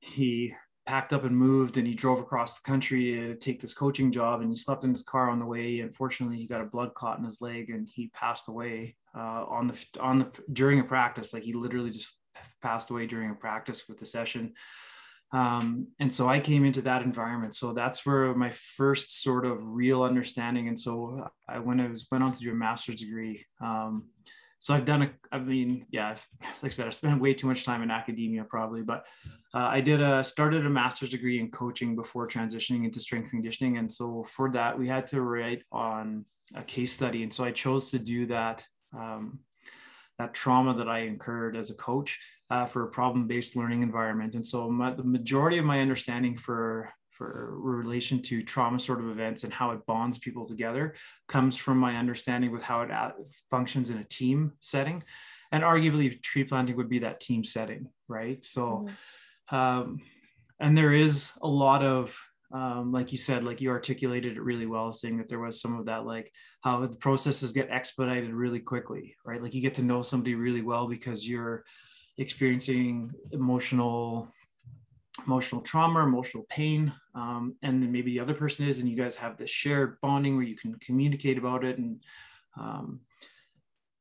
He packed up and moved and he drove across the country to take this coaching job and he slept in his car on the way. Unfortunately he got a blood clot in his leg and he passed away uh, on the on the during a practice. Like he literally just passed away during a practice with the session. Um, and so i came into that environment. So that's where my first sort of real understanding. And so i went i was went on to do a master's degree um, so i've done a i mean yeah like i said i spent way too much time in academia probably but uh, i did a started a master's degree in coaching before transitioning into strength conditioning and so for that we had to write on a case study and so i chose to do that um, that trauma that i incurred as a coach uh, for a problem-based learning environment. And so my, the majority of my understanding for for relation to trauma sort of events and how it bonds people together comes from my understanding with how it functions in a team setting. And arguably tree planting would be that team setting right? So mm-hmm. um, and there is a lot of um, like you said like you articulated it really well saying that there was some of that like how the processes get expedited really quickly right? Like you get to know somebody really well because you're experiencing emotional emotional trauma, emotional pain, um, and then maybe the other person is, and you guys have this shared bonding where you can communicate about it, and um,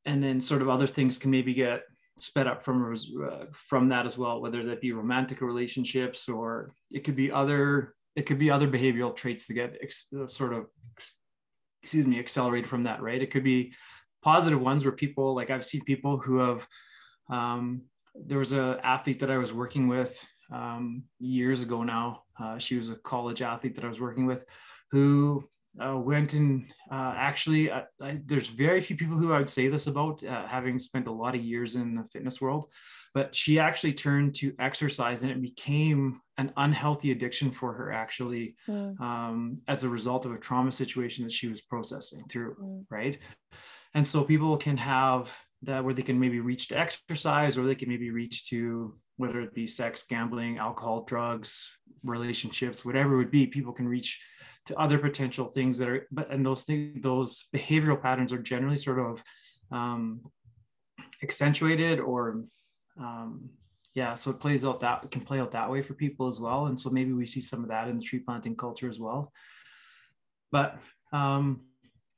and then sort of other things can maybe get sped up from uh, from that as well, whether that be romantic relationships or it could be other it could be other behavioral traits that get ex- uh, sort of excuse me accelerated from that, right? It could be positive ones where people like I've seen people who have um, there was a athlete that I was working with um, years ago now. Uh, she was a college athlete that I was working with, who uh, went and uh, actually uh, I, there's very few people who I would say this about, uh, having spent a lot of years in the fitness world. But she actually turned to exercise, and it became an unhealthy addiction for her, actually, mm. um, as a result of a trauma situation that she was processing through. Mm. Right, and so people can have that where they can maybe reach to exercise or they can maybe reach to whether it be sex gambling alcohol drugs relationships whatever it would be people can reach to other potential things that are but and those things those behavioral patterns are generally sort of um, accentuated or um, yeah so it plays out that can play out that way for people as well. And so maybe we see some of that in the tree planting culture as well. But um,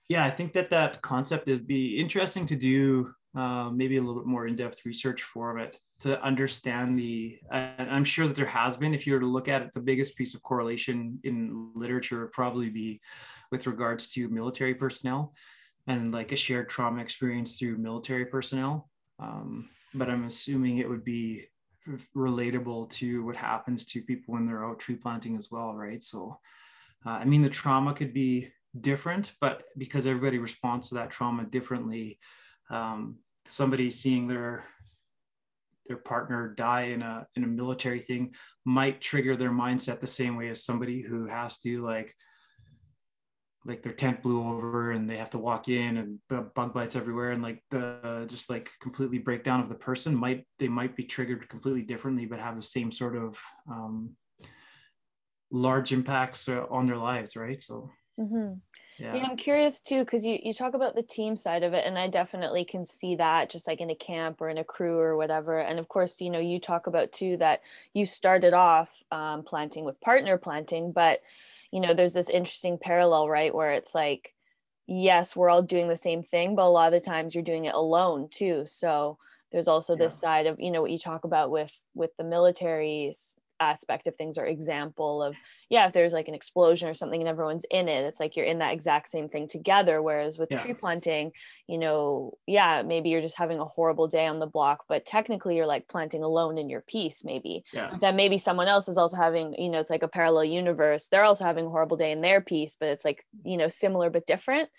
yeah i think that that concept would be interesting to do uh, maybe a little bit more in-depth research for it to understand the i'm sure that there has been if you were to look at it the biggest piece of correlation in literature would probably be with regards to military personnel and like a shared trauma experience through military personnel. Um, but i'm assuming it would be relatable to what happens to people when they're out tree planting as well right? So uh, i mean the trauma could be different but because everybody responds to that trauma differently um, somebody seeing their their partner die in a in a military thing might trigger their mindset the same way as somebody who has to like like their tent blew over and they have to walk in and bug bites everywhere. And like the just like completely breakdown of the person might they might be triggered completely differently but have the same sort of um, large impacts uh, on their lives right? So Mm-hmm. Yeah. yeah. I'm curious too, because you, you talk about the team side of it, and I definitely can see that just like in a camp or in a crew or whatever. And of course, you know, you talk about too that you started off um, planting with partner planting, but you know, there's this interesting parallel, right? Where it's like, yes, we're all doing the same thing, but a lot of the times you're doing it alone too. So there's also yeah. this side of, you know, what you talk about with with the militaries aspect of things or example of yeah if there's like an explosion or something and everyone's in it it's like you're in that exact same thing together. Whereas with yeah. tree planting you know yeah maybe you're just having a horrible day on the block but technically you're like planting alone in your piece maybe. Yeah. that maybe someone else is also having you know it's like a parallel universe. They're also having a horrible day in their piece but it's like you know similar but different.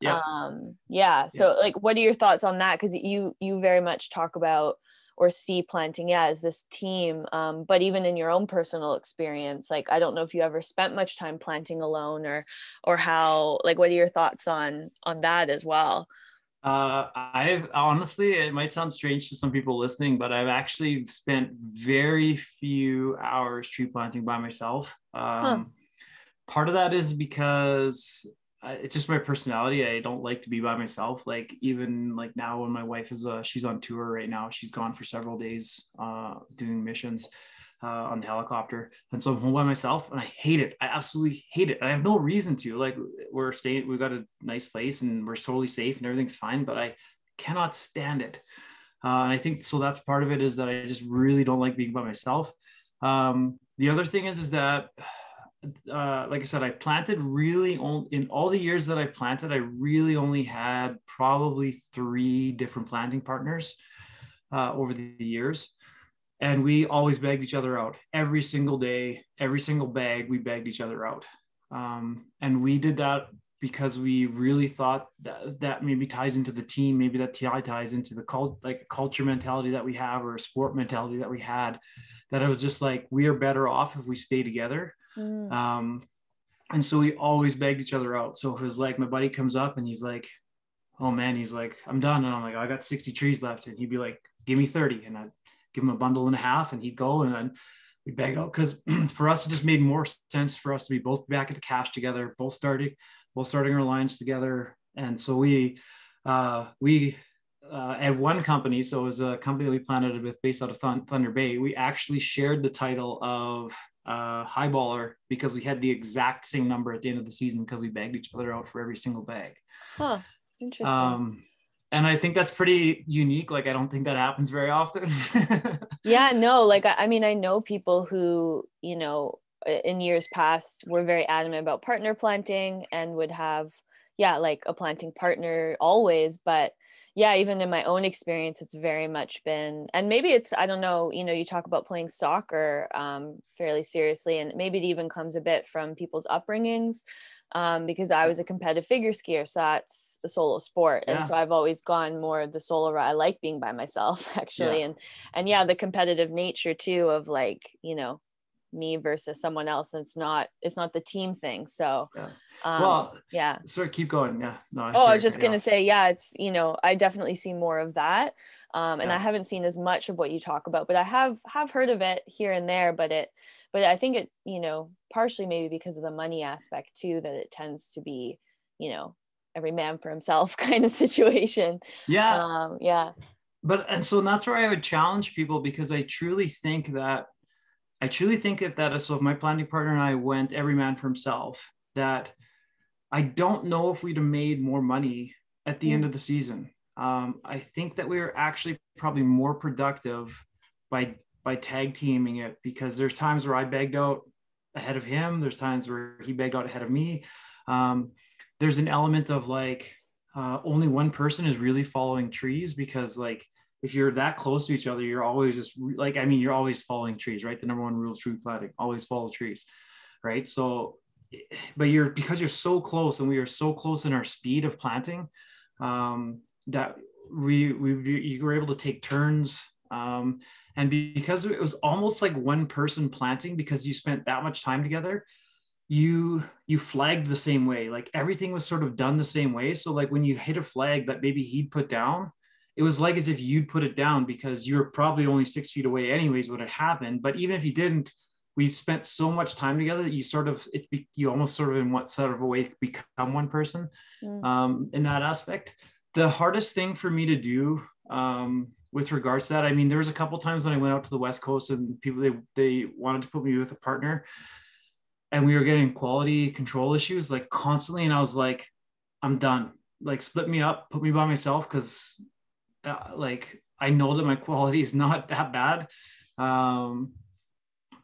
Yeah. Um yeah. So yeah. like what are your thoughts on that? Because you you very much talk about or see planting yeah as this team um, but even in your own personal experience like i don't know if you ever spent much time planting alone or or how like what are your thoughts on on that as well uh, I've honestly, it might sound strange to some people listening, but I've actually spent very few hours tree planting by myself. Um, huh. Part of that is because it's just my personality. I don't like to be by myself. Like even like now when my wife is uh she's on tour right now. She's gone for several days uh doing missions uh on the helicopter. And so I'm home by myself and I hate it. I absolutely hate it. I have no reason to. Like we're staying, we've got a nice place and we're totally safe and everything's fine, but I cannot stand it. Uh, and I think so that's part of it is that I just really don't like being by myself. Um the other thing is is that uh, like I said, I planted really only in all the years that I planted, I really only had probably three different planting partners uh, over the years. And we always bagged each other out every single day, every single bag, we bagged each other out. Um, and we did that because we really thought that that maybe ties into the team, maybe that TI ties into the cult, like culture mentality that we have or a sport mentality that we had, that it was just like, we are better off if we stay together Mm. Um, and so we always begged each other out. So if it was like my buddy comes up and he's like, "Oh man," he's like, "I'm done," and I'm like, "I got 60 trees left," and he'd be like, "Give me 30," and I'd give him a bundle and a half, and he'd go. And then we bag out. Because for us it just made more sense for us to be both back at the cache together, both starting, both starting our lines together, and so we uh, we uh, at one company, so it was a company that we planted with based out of Thunder Bay. We actually shared the title of uh, highballer because we had the exact same number at the end of the season because we bagged each other out for every single bag. Huh. Interesting. Um, and I think that's pretty unique. Like, I don't think that happens very often. yeah, no, like, I mean, I know people who, you know, in years past were very adamant about partner planting and would have, yeah, like a planting partner always. But yeah even in my own experience it's very much been and maybe it's i don't know you know you talk about playing soccer um, fairly seriously and maybe it even comes a bit from people's upbringings um, because i was a competitive figure skier so that's a solo sport and yeah. so i've always gone more the solo route i like being by myself actually yeah. and and yeah the competitive nature too of like you know me versus someone else and it's not it's not the team thing so yeah. Um, well yeah sorry keep going yeah no I'm oh sorry. i was just gonna say yeah it's you know i definitely see more of that um, and yeah. i haven't seen as much of what you talk about but i have have heard of it here and there but it but i think it you know partially maybe because of the money aspect too that it tends to be you know every man for himself kind of situation yeah um, yeah but and so that's where i would challenge people because i truly think that I truly think if that is so if my planning partner and I went every man for himself, that I don't know if we'd have made more money at the mm. end of the season. Um, I think that we were actually probably more productive by by tag teaming it because there's times where I begged out ahead of him. There's times where he begged out ahead of me. Um, there's an element of like uh, only one person is really following trees because like if you're that close to each other, you're always just like, I mean, you're always following trees, right? The number one rule of tree planting, always follow trees, right? So, but you're, because you're so close and we are so close in our speed of planting um, that we, we, you were able to take turns. Um, and because it was almost like one person planting because you spent that much time together, you you flagged the same way like everything was sort of done the same way so like when you hit a flag that maybe he'd put down it was like as if you'd put it down because you were probably only six feet away anyways when it happened. But even if you didn't, we've spent so much time together that you sort of it you almost sort of in what sort of a way become one person mm. um, in that aspect the hardest thing for me to do um, with regards to that i mean there was a couple times when i went out to the west coast and people they they wanted to put me with a partner and we were getting quality control issues like constantly and i was like i'm done like split me up put me by myself because uh, like i know that my quality is not that bad um,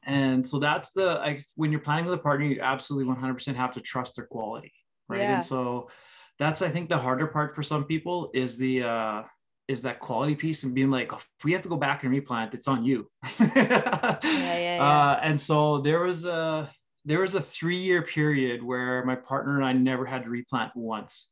and so that's the I, when you're planning with a partner you absolutely 100% have to trust their quality right yeah. and so that's i think the harder part for some people is the uh is that quality piece and being like, oh, if we have to go back and replant, it's on you. yeah, yeah, yeah. Uh, and so there was a there was a three year period where my partner and I never had to replant once.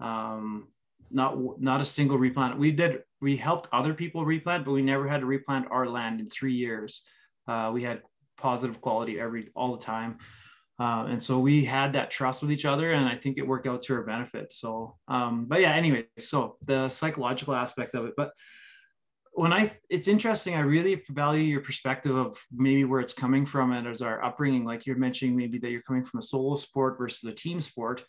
Um, not not a single replant. We did we helped other people replant, but we never had to replant our land in three years. Uh, we had positive quality every all the time. Uh, and so we had that trust with each other, and I think it worked out to our benefit. So, um, but yeah, anyway, so the psychological aspect of it. But when I, it's interesting. I really value your perspective of maybe where it's coming from and as our upbringing. Like you're mentioning, maybe that you're coming from a solo sport versus a team sport.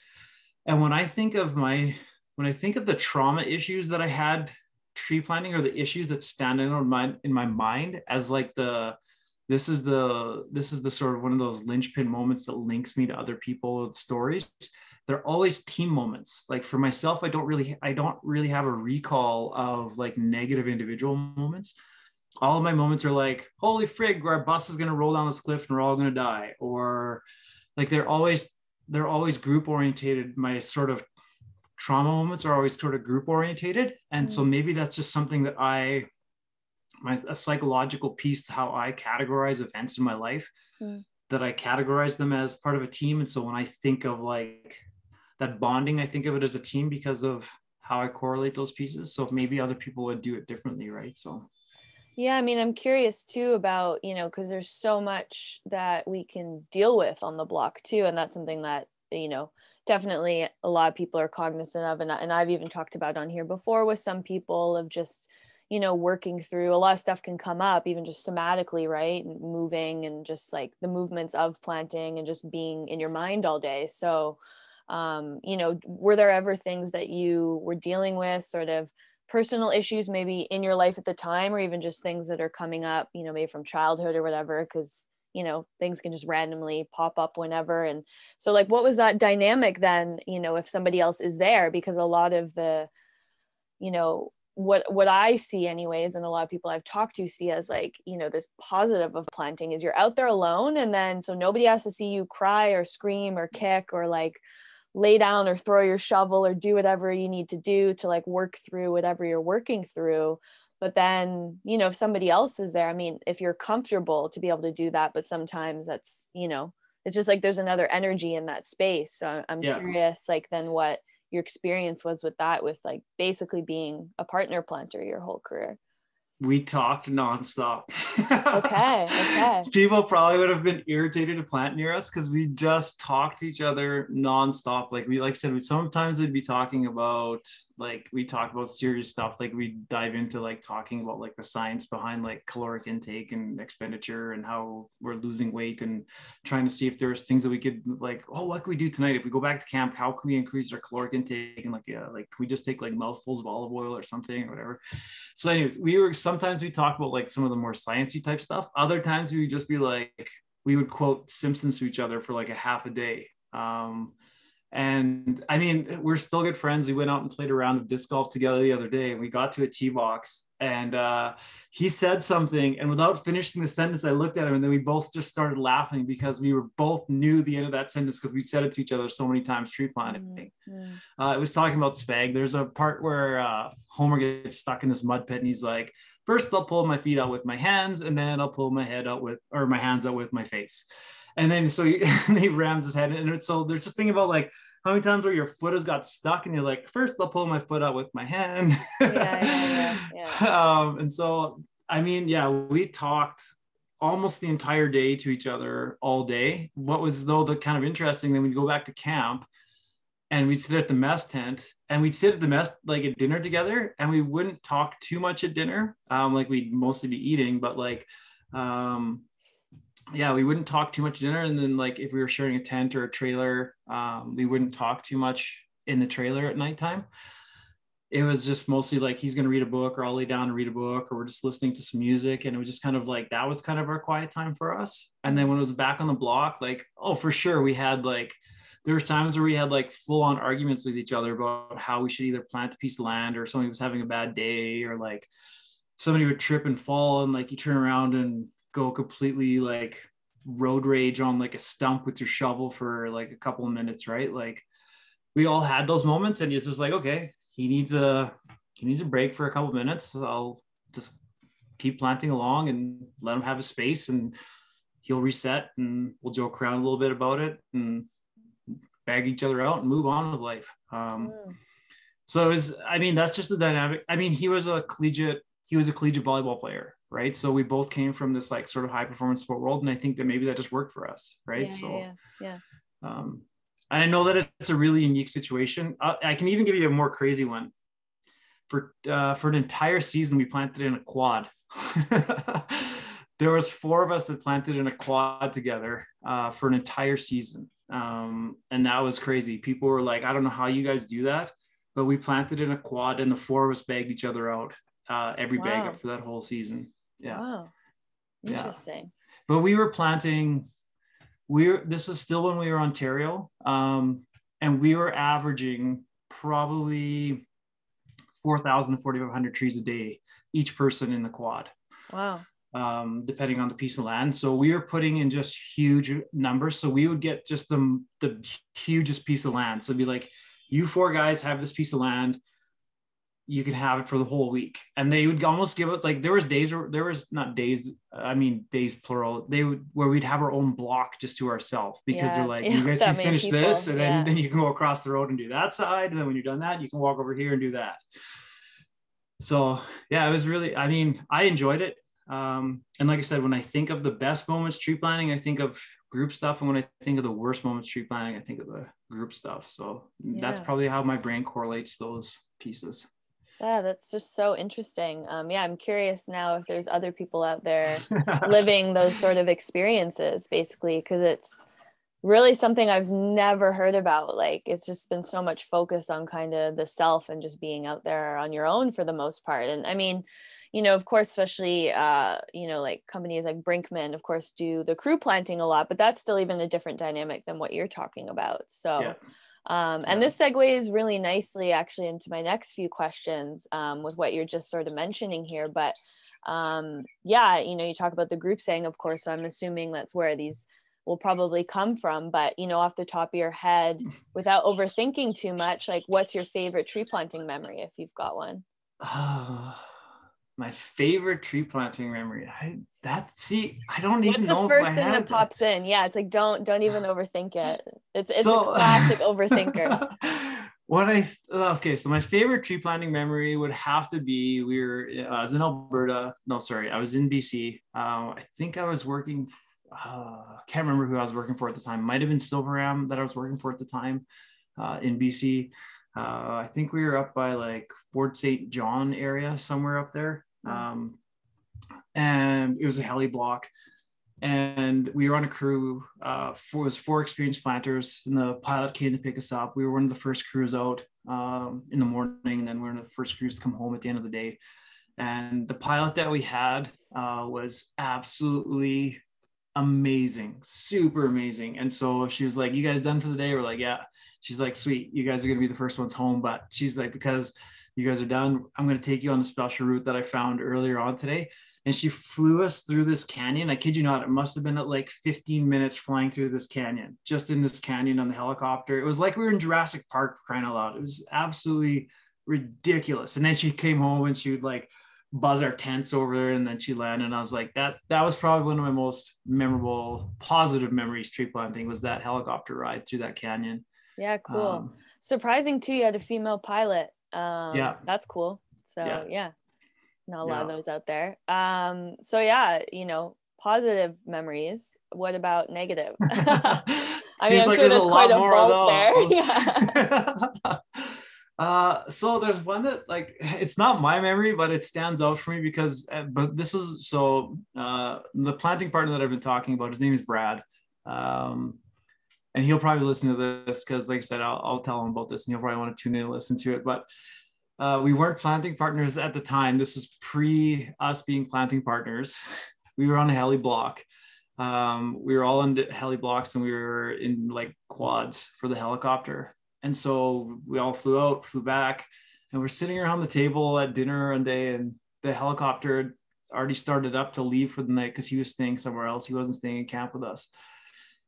And when I think of my, when I think of the trauma issues that I had tree planting or the issues that stand in my in my mind as like the this is the this is the sort of one of those linchpin moments that links me to other people's stories. They're always team moments. Like for myself i don't really i don't really have a recall of like negative individual moments. All of my moments are like holy frig our bus is going to roll down this cliff and we're all going to die or like they're always they're always group orientated my sort of trauma moments are always sort of group orientated and mm-hmm. so mm. maybe that's just something that i my a psychological piece to how I categorize events in my life mm. that I categorize them as part of a team. And so when I think of like that bonding, I think of it as a team because of how I correlate those pieces. So maybe other people would do it differently, right? So yeah, I mean, I'm curious too about, you know, because there's so much that we can deal with on the block too. And that's something that, you know, definitely a lot of people are cognizant of. And, and I've even talked about on here before with some people of just, you know working through a lot of stuff can come up even just somatically right and moving and just like the movements of planting and just being in your mind all day so um you know were there ever things that you were dealing with sort of personal issues maybe in your life at the time or even just things that are coming up you know maybe from childhood or whatever because you know things can just randomly pop up whenever. And so like what was that dynamic then you know if somebody else is there? Because a lot of the you know what what I see anyways and a lot of people I've talked to see as like you know this positive of planting is you're out there alone and then so nobody has to see you cry or scream or kick or like lay down or throw your shovel or do whatever you need to do to like work through whatever you're working through but then you know if somebody else is there I mean if you're comfortable to be able to do that but sometimes that's you know it's just like there's another energy in that space so I'm yeah. curious like then what your experience was with that with like basically being a partner planter your whole career we talked nonstop. okay. Okay. People probably would have been irritated to plant near us because we just talked to each other nonstop. Like we, like I said, we sometimes we'd be talking about like we talk about serious stuff. Like we dive into like talking about like the science behind like caloric intake and expenditure and how we're losing weight and trying to see if there's things that we could like, oh, what can we do tonight? If we go back to camp, how can we increase our caloric intake? And like, yeah, like we just take like mouthfuls of olive oil or something or whatever. So, anyways, we were sometimes we talk about like some of the more sciencey type stuff. Other times we would just be like, we would quote Simpsons to each other for like a half a day. Um, and I mean, we're still good friends. We went out and played a round of disc golf together the other day, and we got to a tee box. And uh, he said something, and without finishing the sentence, I looked at him, and then we both just started laughing because we were both knew the end of that sentence because we'd said it to each other so many times. Tree planting. Mm-hmm. Uh, it was talking about spag. There's a part where uh, Homer gets stuck in this mud pit, and he's like, first I'll pull my feet out with my hands, and then I'll pull my head out with, or my hands out with my face." And then so he, he rams his head, and so there's just thinking about like how many times where your foot has got stuck and you're like, first I'll pull my foot out with my hand. yeah, yeah, yeah, yeah. Um, and so, I mean, yeah, we talked almost the entire day to each other all day. What was though the kind of interesting, then we'd go back to camp and we'd sit at the mess tent and we'd sit at the mess like at dinner together and we wouldn't talk too much at dinner. Um, like we'd mostly be eating, but like um yeah, we wouldn't talk too much dinner. And then like if we were sharing a tent or a trailer, um, we wouldn't talk too much in the trailer at nighttime. It was just mostly like he's gonna read a book or I'll lay down and read a book or we're just listening to some music. And it was just kind of like that was kind of our quiet time for us. And then when it was back on the block, like, oh, for sure, we had like there was times where we had like full on arguments with each other about how we should either plant a piece of land or somebody was having a bad day or like somebody would trip and fall and like you turn around and go completely like road rage on like a stump with your shovel for like a couple of minutes, right? Like we all had those moments and it's just like, okay, he needs a he needs a break for a couple of minutes. I'll just keep planting along and let him have a space and he'll reset and we'll joke around a little bit about it and bag each other out and move on with life. Um, mm. So is I mean that's just the dynamic. I mean he was a collegiate he was a collegiate volleyball player, right? So we both came from this like sort of high performance sport world, and I think that maybe that just worked for us, right? Yeah, so yeah, yeah. Um, and I know that it's a really unique situation. I, I can even give you a more crazy one. For uh, for an entire season, we planted in a quad. there was four of us that planted in a quad together uh, for an entire season um, and that was crazy. People were like, I don't know how you guys do that, but we planted in a quad and the four of us bagged each other out, uh, every wow. bag up for that whole season. Yeah. Wow. Interesting. Yeah. But we were planting, we were, this was still when we were Ontario. Um, and we were averaging probably 4,000 to 4,500 trees a day, each person in the quad. Wow um, depending on the piece of land. So we were putting in just huge numbers. So we would get just the, the hugest piece of land. So it'd be like, you four guys have this piece of land. You can have it for the whole week. And they would almost give it like there was days where there was not days, I mean days plural. They would where we'd have our own block just to ourselves because yeah. they're like, you guys can finish people. this and then, then you can go across the road and do that side. And then when you're done that, you can walk over here and do that. So yeah, it was really, I mean, I enjoyed it um, and like I said, when I think of the best moments tree planting, I think of group stuff. And when I think of the worst moments tree planting, I think of the group stuff. So yeah. that's probably how my brain correlates those pieces. Yeah, that's just so interesting. Um, yeah, I'm curious now if there's other people out there living those sort of experiences, basically, because it's really something I've never heard about. Like, it's just been so much focus on kind of the self and just being out there on your own for the most part. And I mean, you know, of course, especially, uh, you know, like companies like Brinkman, of course, do the crew planting a lot, but that's still even a different dynamic than what you're talking about. So, yeah. Um, and yeah. this segues really nicely actually into my next few questions um, with what you're just sort of mentioning here. But um, yeah, you know, you talk about the group saying, of course, so I'm assuming that's where these will probably come from. But, you know, off the top of your head, without overthinking too much, like what's your favorite tree planting memory if you've got one? my favorite tree planting memory. I that see, I don't even know. What's the first thing that pops in? Yeah, it's like don't don't even overthink it. It's it's so, a classic overthinker. what I okay, so my favorite tree planting memory would have to be we were uh, I was in Alberta. No, sorry, I was in BC. Uh, I think I was working. Uh, can't remember who I was working for at the time. Might have been Silveram that I was working for at the time uh, in BC. Uh, I think we were up by like Fort St. John area, somewhere up there. Um, and it was a heli block. And we were on a crew. Uh, four, was four experienced planters, and the pilot came to pick us up. We were one of the first crews out um, in the morning, and then we are one of the first crews to come home at the end of the day. And the pilot that we had uh, was absolutely amazing, super amazing. And so she was like, You guys done for the day? We're like, Yeah. She's like, Sweet, you guys are going to be the first ones home. But she's like, Because you guys are done, I'm going to take you on a special route that I found earlier on today. And she flew us through this canyon. I kid you not, it must have been at like 15 minutes flying through this canyon, just in this canyon on the helicopter. It was like we were in Jurassic Park crying out loud. It was absolutely ridiculous. And then she came home and she would like, buzz our tents over there and then she landed and I was like that that was probably one of my most memorable positive memories tree planting was that helicopter ride through that canyon. Yeah cool. Um, surprising too you had a female pilot. Um yeah. that's cool. So yeah, yeah. not a lot yeah. of those out there. Um so yeah you know positive memories. What about negative? I mean, I'm like sure there's, there's quite a, a there. Yeah. Uh, so there's one that like it's not my memory, but it stands out for me because. Uh, but this is so uh, the planting partner that I've been talking about. His name is Brad, um, and he'll probably listen to this because, like I said, I'll, I'll tell him about this, and he'll probably want to tune in and listen to it. But uh, we weren't planting partners at the time. This was pre us being planting partners. we were on a heli block. Um, we were all on heli blocks, and we were in like quads for the helicopter and so we all flew out, flew back, and we're sitting around the table at dinner one day, and the helicopter already started up to leave for the night because he was staying somewhere else. He wasn't staying in camp with us.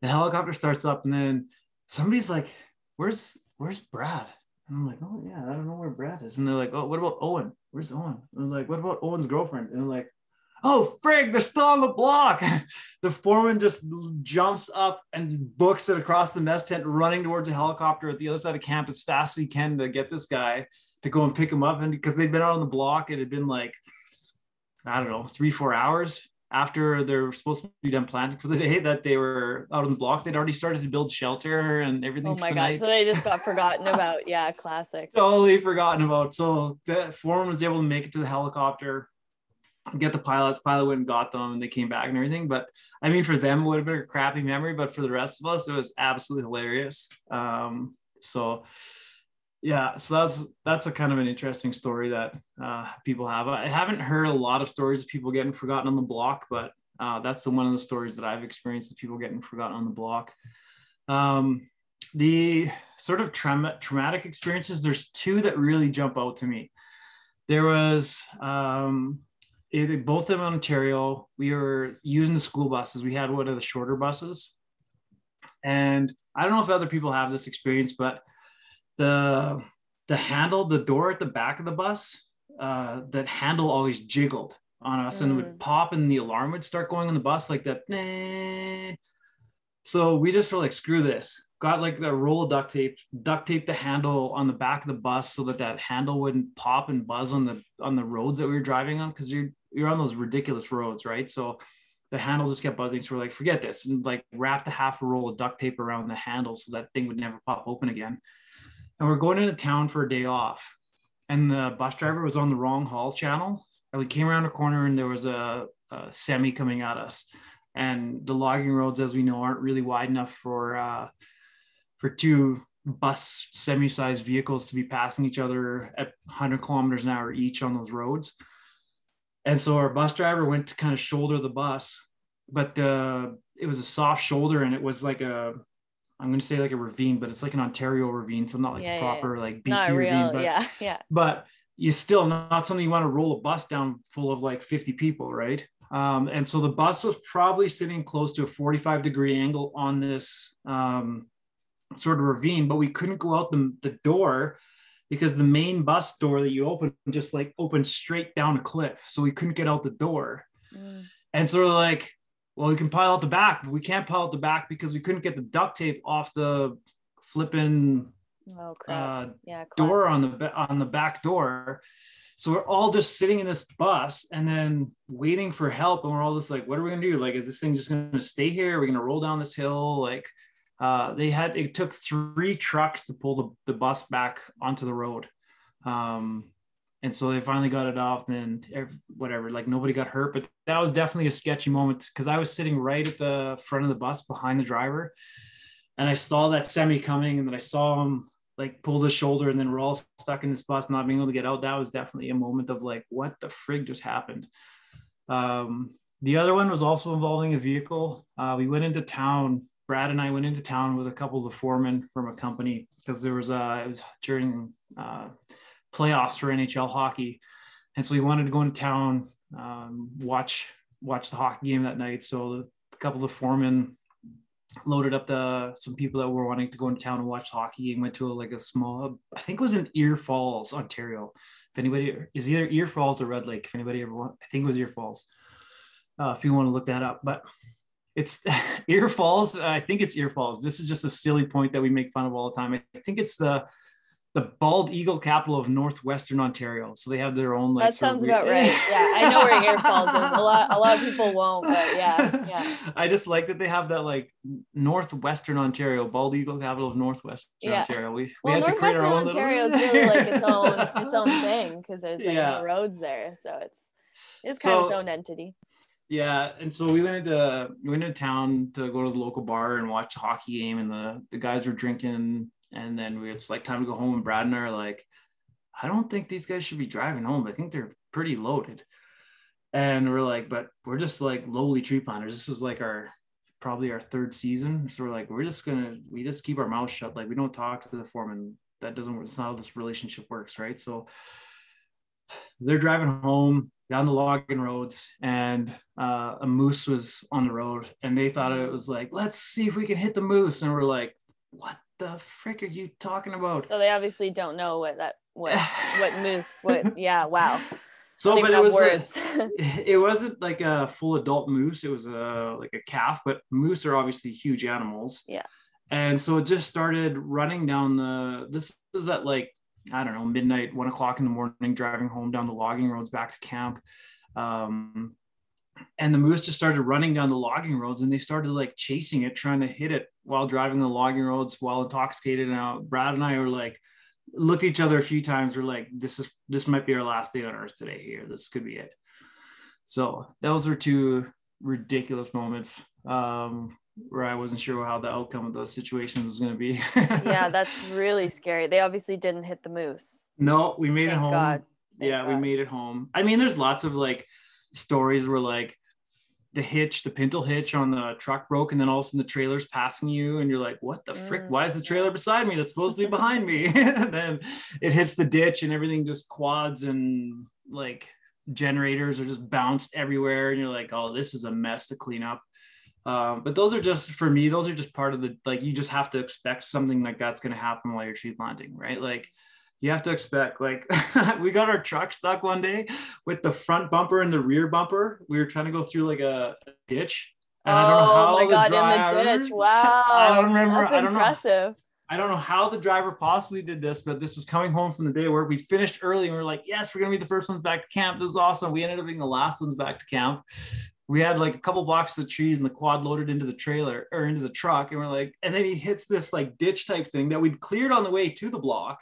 The helicopter starts up, and then somebody's like, "Where's Where's Brad?" And I'm like, "Oh yeah, I don't know where Brad is." And they're like, "Oh, what about Owen? Where's Owen?" And I'm like, "What about Owen's girlfriend?" And I'm like, oh frig they're still on the block. The foreman just jumps up and books it across the mess tent running towards a helicopter at the other side of camp as fast as he can to get this guy to go and pick him up. And because they'd been out on the block it had been like i don't know three four hours after they're supposed to be done planting for the day that they were out on the block. They'd already started to build shelter and everything oh my god night. so they just got forgotten about. Yeah classic. Totally forgotten about. So the foreman was able to make it to the helicopter get the pilots. Pilot went and got them, and they came back and everything. But I mean, for them, it would have been a crappy memory, but for the rest of us, it was absolutely hilarious. Um, so yeah, so that's that's a kind of an interesting story that uh, people have. I haven't heard a lot of stories of people getting forgotten on the block, but uh, that's the one of the stories that I've experienced of people getting forgotten on the block. Um, the sort of tra- traumatic experiences, there's two that really jump out to me. There was um, it, both in Ontario, we were using the school buses. We had one of the shorter buses. And I don't know if other people have this experience, but the the handle, the door at the back of the bus, uh, that handle always jiggled on us mm. and would pop and the alarm would start going on the bus like that. So we just were like, screw this. Got like the roll of duct tape, duct tape the handle on the back of the bus so that that handle wouldn't pop and buzz on the on the roads that we were driving on because you're you're on those ridiculous roads, right? So the handle just kept buzzing. So we're like, forget this, and like wrapped a half a roll of duct tape around the handle so that thing would never pop open again. And we're going into town for a day off, and the bus driver was on the wrong haul channel. And we came around a corner, and there was a, a semi coming at us. And the logging roads, as we know, aren't really wide enough for uh, for two bus semi-sized vehicles to be passing each other at 100 kilometers an hour each on those roads. And so our bus driver went to kind of shoulder the bus, but the it was a soft shoulder and it was like a I'm going to say like a ravine, but it's like an Ontario ravine, so not like yeah, proper yeah. like BC not ravine, real, but yeah, yeah. But you still not something you want to roll a bus down full of like 50 people, right? Um, and so the bus was probably sitting close to a 45 degree angle on this um, sort of ravine, but we couldn't go out the, the door because the main bus door that you open just like opened straight down a cliff. So we couldn't get out the door. Mm. And so we're like, well, we can pile out the back, but we can't pile out the back because we couldn't get the duct tape off the flipping oh, uh, yeah, door on the on the back door. So we're all just sitting in this bus and then waiting for help. And we're all just like, what are we gonna do? Like, is this thing just gonna stay here? Are we gonna roll down this hill? Like, uh, they had it took three trucks to pull the, the bus back onto the road. Um, and so they finally got it off and whatever like nobody got hurt but that was definitely a sketchy moment because i was sitting right at the front of the bus behind the driver and i saw that semi coming and then i saw him like pull his shoulder and then we're all stuck in this bus not being able to get out. That was definitely a moment of like what the frig just happened. Um, the other one was also involving a vehicle. Uh, we went into town Brad and I went into town with a couple of the foremen from a company because there was uh it was during uh, playoffs for NHL hockey, and so we wanted to go into town um, watch watch the hockey game that night. So a couple of the foremen loaded up the some people that were wanting to go into town and watch hockey and went to a, like a small I think it was in Ear Falls, Ontario. If anybody is either Ear Falls or Red Lake, if anybody ever want, I think it was Ear Falls. Uh, if you want to look that up, but it's ear falls. Uh, I think it's ear falls. This is just a silly point that we make fun of all the time. I think it's the the bald eagle capital of northwestern Ontario. So they have their own like. That sounds about right. Yeah, I know where Ear Falls is. A lot, a lot of people won't, but yeah, yeah. I just like that they have that like northwestern Ontario, bald eagle capital of northwestern yeah. Ontario. We, we well, had to create our own Ontario is really like its own its own thing because there's like yeah. no roads there, so it's it's kind so, of its own entity. Yeah, and so we went into we went into town to go to the local bar and watch a hockey game, and the the guys were drinking and then we, it's like time to go home. And Brad and I are like, I don't think these guys should be driving home. I think they're pretty loaded. And we're like, but we're just like lowly tree planters. This was like our probably our third season. So we're like, we're just gonna we just keep our mouths shut. Like we don't talk to the foreman. That doesn't. It's not how this relationship works, right? So they're driving home down the logging roads and uh, a moose was on the road and they thought it was like let's see if we can hit the moose and we're like what the frick are you talking about? So they obviously don't know what that what what moose what yeah wow. So but it was words. A, it wasn't like a full adult moose. It was a like a calf, but moose are obviously huge animals. Yeah. And so it just started running down the this is at like I don't know midnight, one o'clock in the morning, driving home down the logging roads back to camp. Um, and the moose just started running down the logging roads and they started like chasing it trying to hit it while driving the logging roads while intoxicated. And uh, brad and i were like looked at each other a few times. We're like this is this might be our last day on earth today here. This could be it. So those were two ridiculous moments. Um, where i wasn't sure how the outcome of those situations was going to be yeah that's really scary they obviously didn't hit the moose no we made Thank it home God. yeah we made it home i mean there's lots of like stories where like the hitch, the pintle hitch on the truck broke, and then all of a sudden the trailer's passing you, and you're like, "What the frick? Mm. Why is the trailer beside me? That's supposed to be behind me." and then it hits the ditch, and everything just quads and like generators are just bounced everywhere, and you're like, "Oh, this is a mess to clean up." Um, but those are just for me. Those are just part of the like. You just have to expect something like that's going to happen while you're tree planting, right? Like you have to expect like we got our truck stuck one day with the front bumper and the rear bumper. We were trying to go through like a ditch. And oh I don't know oh how my God, driver, in the ditch. Wow. I don't remember. That's I don't impressive. Know, I don't know how the driver possibly did this, but this was coming home from the day where we finished early and we are like, yes, we're gonna be the first ones back to camp. This is awesome. We ended up being the last ones back to camp. We had like a couple blocks of trees and the quad loaded into the trailer or into the truck. And we're like, and then he hits this like ditch type thing that we'd cleared on the way to the block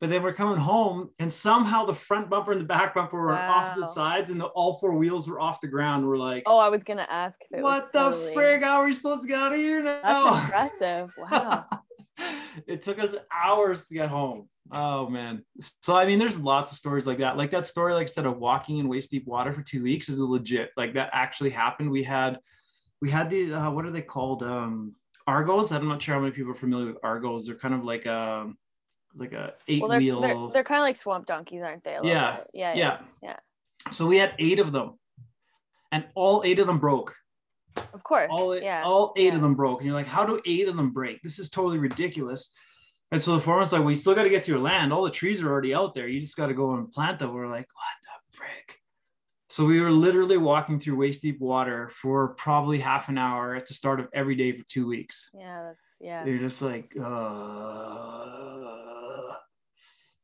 but then we're coming home and somehow the front bumper and the back bumper were wow. off the sides and the, all four wheels were off the ground. We're like, oh, I was gonna ask. what the totally... frig? How are we supposed to get out of here now? That's impressive. Wow. It took us hours to get home. Oh man. So I mean, there's lots of stories like that. Like that story, like I said, of walking in waist deep water for two weeks is a legit. Like that actually happened. We had, we had the uh, what are they called? Um, Argos. I'm not sure how many people are familiar with Argos. They're kind of like um like a eight well, they're, wheel. They're, they're kind of like swamp donkeys, aren't they? Yeah. yeah. Yeah. Yeah. So we had eight of them, and all eight of them broke. Of course. All yeah. All eight yeah. of them broke, and you're like, how do eight of them break? This is totally ridiculous. And so the foreman's like, we still got to get to your land. All the trees are already out there. You just got to go and plant them. We're like, what the frick? So we were literally walking through waist deep water for probably half an hour at the start of every day for two weeks. Yeah, that's yeah. You're just like, uh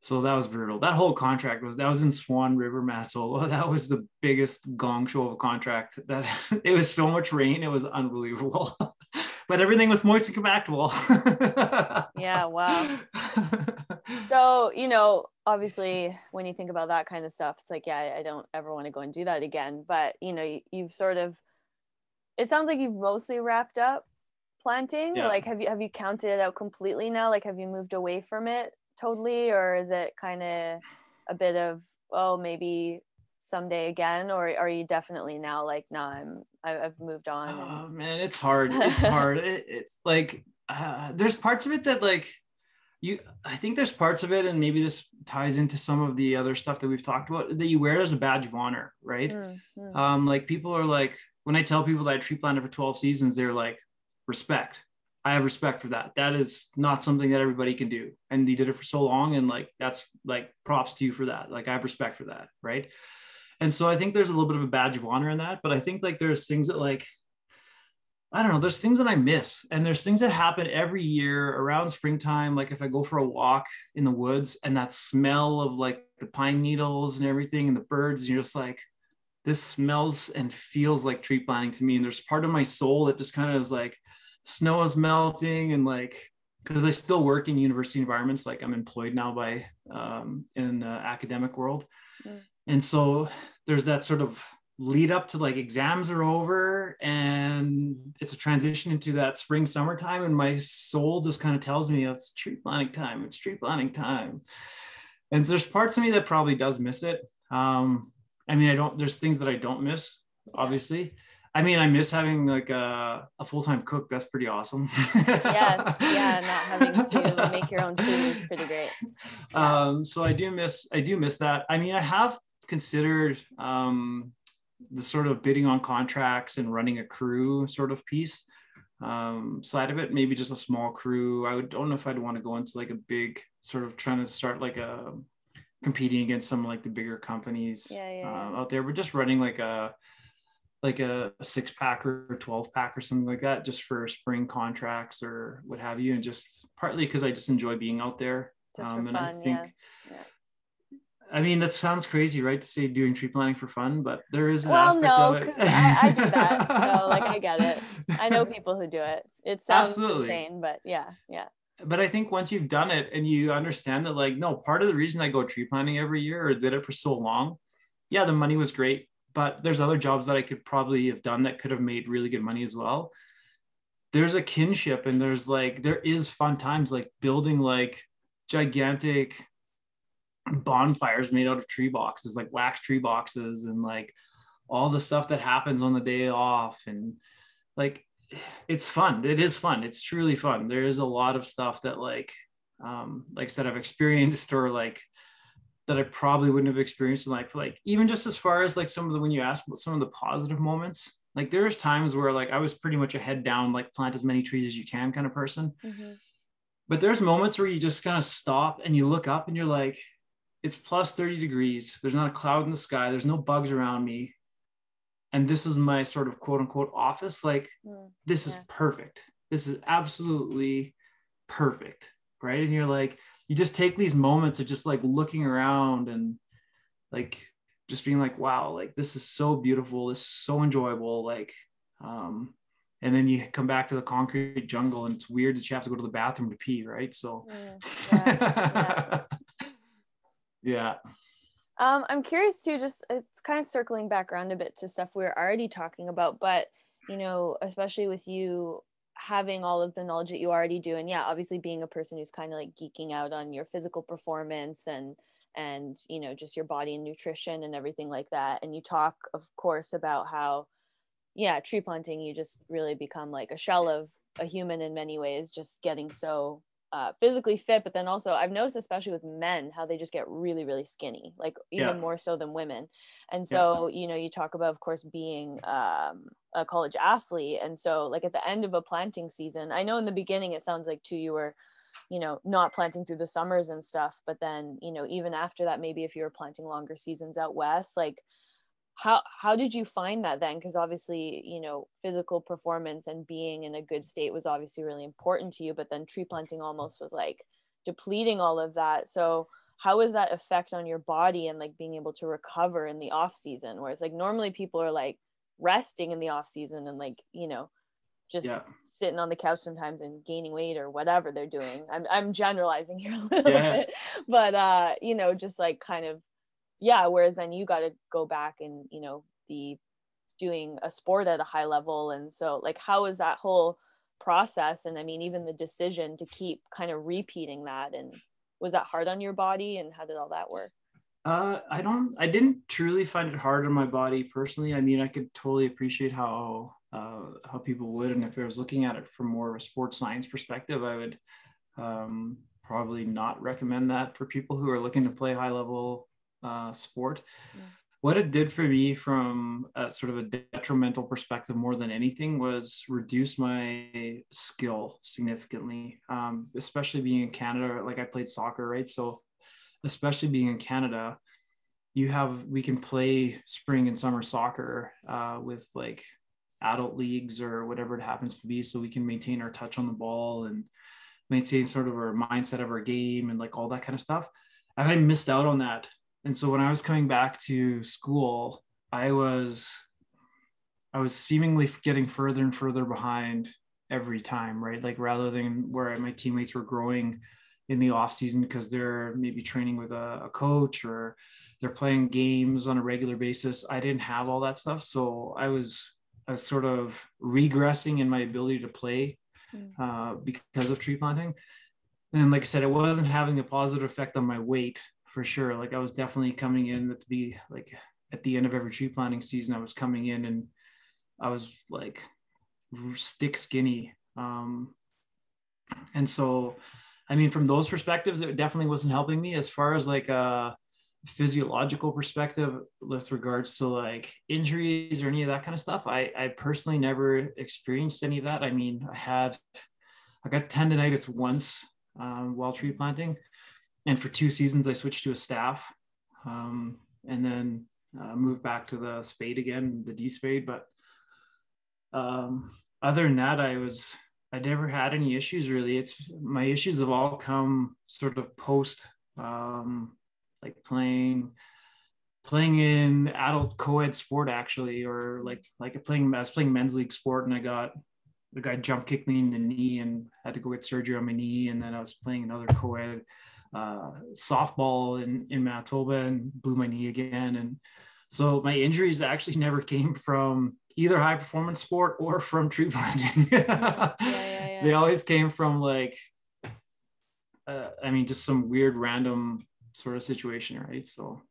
so that was brutal. That whole contract was that was in Swan River, Manitoba. That was the biggest gong show of a contract. That it was so much rain, it was unbelievable. but everything was moist and compactable. yeah, wow. so, you know, obviously when you think about that kind of stuff, it's like, yeah, I don't ever want to go and do that again. But you know, you, you've sort of it sounds like you've mostly wrapped up planting. Yeah. Like have you have you counted it out completely now? Like have you moved away from it totally or is it kind of a bit of oh maybe someday again or are you definitely now like no i'm i've moved on oh man it's hard. It's hard. It, it's like uh, there's parts of it that like you i think there's parts of it and maybe this ties into some of the other stuff that we've talked about that you wear as a badge of honor right? Mm-hmm. um like people are like when i tell people that i tree planted for 12 seasons they're like respect I have respect for that. That is not something that everybody can do. And he did it for so long. And like, that's like props to you for that. Like, I have respect for that. Right. And so I think there's a little bit of a badge of honor in that. But I think like there's things that like, I don't know, there's things that I miss. And there's things that happen every year around springtime. Like if I go for a walk in the woods and that smell of like the pine needles and everything and the birds, and you're just like, this smells and feels like tree planting to me. And there's part of my soul that just kind of is like, snow is melting and like, because I still work in university environments, like I'm employed now by um, in the academic world. Mm. And so there's that sort of lead up to like exams are over and it's a transition into that spring summertime and my soul just kind of tells me it's tree planting time it's tree planting time and there's parts of me that probably does miss it um i mean i don't there's things that i don't miss obviously i mean i miss having like a, a full-time cook. That's pretty awesome. Yes. Yeah not having to make your own food is pretty great. Yeah. um so i do miss i do miss that. I mean i have considered um the sort of bidding on contracts and running a crew sort of piece. Um, side of it, maybe just a small crew. I would, don't know if I'd want to go into like a big sort of trying to start like a competing against some like the bigger companies yeah, yeah, uh, out there. We're just running like a like a, a six pack or 12 pack or something like that just for spring contracts or what have you and just partly because i just enjoy being out there um, and fun, i think yeah. I mean, that sounds crazy, right? To say doing tree planting for fun, but there is an well, aspect no, of it. I, I, do that, so like I get it. I know people who do it. It sounds Absolutely. insane, but yeah, yeah. But I think once you've done it and you understand that, like, no, part of the reason I go tree planting every year or did it for so long, yeah, the money was great, but there's other jobs that I could probably have done that could have made really good money as well. There's a kinship and there's like there is fun times like building like gigantic bonfires made out of tree boxes, like wax tree boxes, and like all the stuff that happens on the day off. And like, it's fun. It is fun. It's truly fun. There is a lot of stuff that, like, um, like I said, I've experienced or like that I probably wouldn't have experienced in life. Like, even just as far as like some of the, when you ask about some of the positive moments, like there's times where like I was pretty much a head down, like plant as many trees as you can kind of person. Mm-hmm. But there's moments where you just kind of stop and you look up and you're like, it's plus 30 degrees. There's not a cloud in the sky. There's no bugs around me. And this is my sort of quote unquote office. Like, mm, this yeah. is perfect. This is absolutely perfect. Right. And you're like, you just take these moments of just like looking around and like just being like, wow, like this is so beautiful. This is so enjoyable. Like, um, and then you come back to the concrete jungle and it's weird that you have to go to the bathroom to pee, right? So, mm, yeah, yeah. Yeah. Um, I'm curious too, just it's kind of circling back around a bit to stuff we are already talking about, but you know, especially with you having all of the knowledge that you already do, and yeah, obviously being a person who's kind of like geeking out on your physical performance and and you know just your body and nutrition and everything like that and you talk of course about how yeah tree planting you just really become like a shell of a human in many ways just getting so uh, physically fit, but then also I've noticed, especially with men, how they just get really, really skinny, like even yeah. more so than women. And so, yeah. you know, you talk about, of course, being um, a college athlete. And so, like at the end of a planting season, I know in the beginning it sounds like too you were, you know, not planting through the summers and stuff. But then, you know, even after that, maybe if you were planting longer seasons out west, like how how did you find that then because obviously you know physical performance and being in a good state was obviously really important to you but then tree planting almost was like depleting all of that so how is that effect on your body and like being able to recover in the off season whereas like normally people are like resting in the off season and like you know just yeah. sitting on the couch sometimes and gaining weight or whatever they're doing i'm, I'm generalizing here a little yeah. bit but uh you know just like kind of yeah whereas then you got to go back and you know be doing a sport at a high level and so like how is that whole process and i mean even the decision to keep kind of repeating that and was that hard on your body and how did all that work uh, I don't. I didn't truly find it hard on my body personally. I mean, I could totally appreciate how uh, how people would, and if I was looking at it from more of a sports science perspective, I would um, probably not recommend that for people who are looking to play high level uh, sport. Yeah. What it did for me from a, sort of a detrimental perspective more than anything was reduce my skill significantly, um, especially being in Canada. Like I played soccer, right? So, especially being in Canada, you have we can play spring and summer soccer uh, with like adult leagues or whatever it happens to be so we can maintain our touch on the ball and maintain sort of our mindset of our game and like all that kind of stuff and i missed out on that and so when i was coming back to school i was i was seemingly getting further and further behind every time right like rather than where my teammates were growing in the off season because they're maybe training with a, a coach or they're playing games on a regular basis. I didn't have all that stuff, so I was I was sort of regressing in my ability to play mm. uh, because of tree planting. And like I said, it wasn't having a positive effect on my weight for sure. Like I was definitely coming in to be like at the end of every tree planting season, I was coming in and I was like stick skinny. Um, and so, I mean, from those perspectives, it definitely wasn't helping me as far as like a physiological perspective with regards to like injuries or any of that kind of stuff. I, I personally never experienced any of that. I mean, I had, I got tendonitis once um, while tree planting. And for two seasons, I switched to a staff um, and then uh, moved back to the spade again, the D spade. But um, other than that, I was I never had any issues really. It's my issues have all come sort of post um, like playing playing in adult co-ed sport actually, or like like playing I was playing men's league sport and I got the guy jump kicked me in the knee and had to go get surgery on my knee. And then I was playing another co-ed uh, softball in, in Manitoba and blew my knee again. And so my injuries actually never came from either high performance sport or from tree planting. yeah, yeah, yeah. They always came from like, uh, I mean, just some weird random sort of situation, right? So,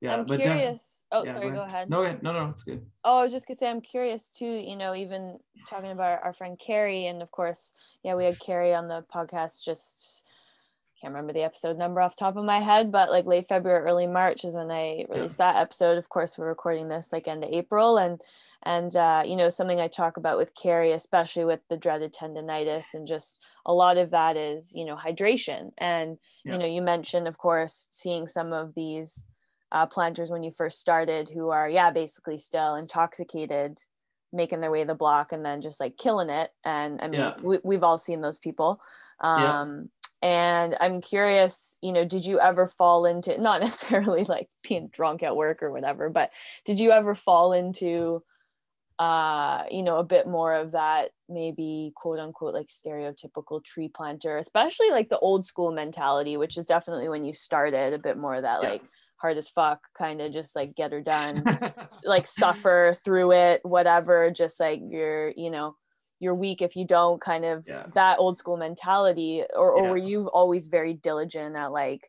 yeah. I'm but curious. Then, oh, sorry. Go ahead. No, no, no, it's good. Oh, I was just gonna say, I'm curious too. You know, even talking about our friend Carrie, and of course, yeah, we had Carrie on the podcast just can't remember the episode number off the top of my head, but like late February, early March is when I released yeah. that episode. Of course, we're recording this like end of April, and and uh, you know something I talk about with Carrie, especially with the dreaded tendonitis, and just a lot of that is you know hydration. And yeah. you know you mentioned, of course, seeing some of these uh, planters when you first started who are yeah basically still intoxicated making their way the block and then just like killing it and i mean yeah. we, we've all seen those people um and i'm curious you know did you ever fall into not necessarily like being drunk at work or whatever but did you ever fall into uh you know a bit more of that maybe quote unquote like stereotypical tree planter especially like the old school mentality which is definitely when you started a bit more of that yeah. like hard as fuck kind of just like get her done like suffer through it whatever just like you're you know you're weak if you don't kind of yeah. that old school mentality or, or yeah. were you always very diligent at like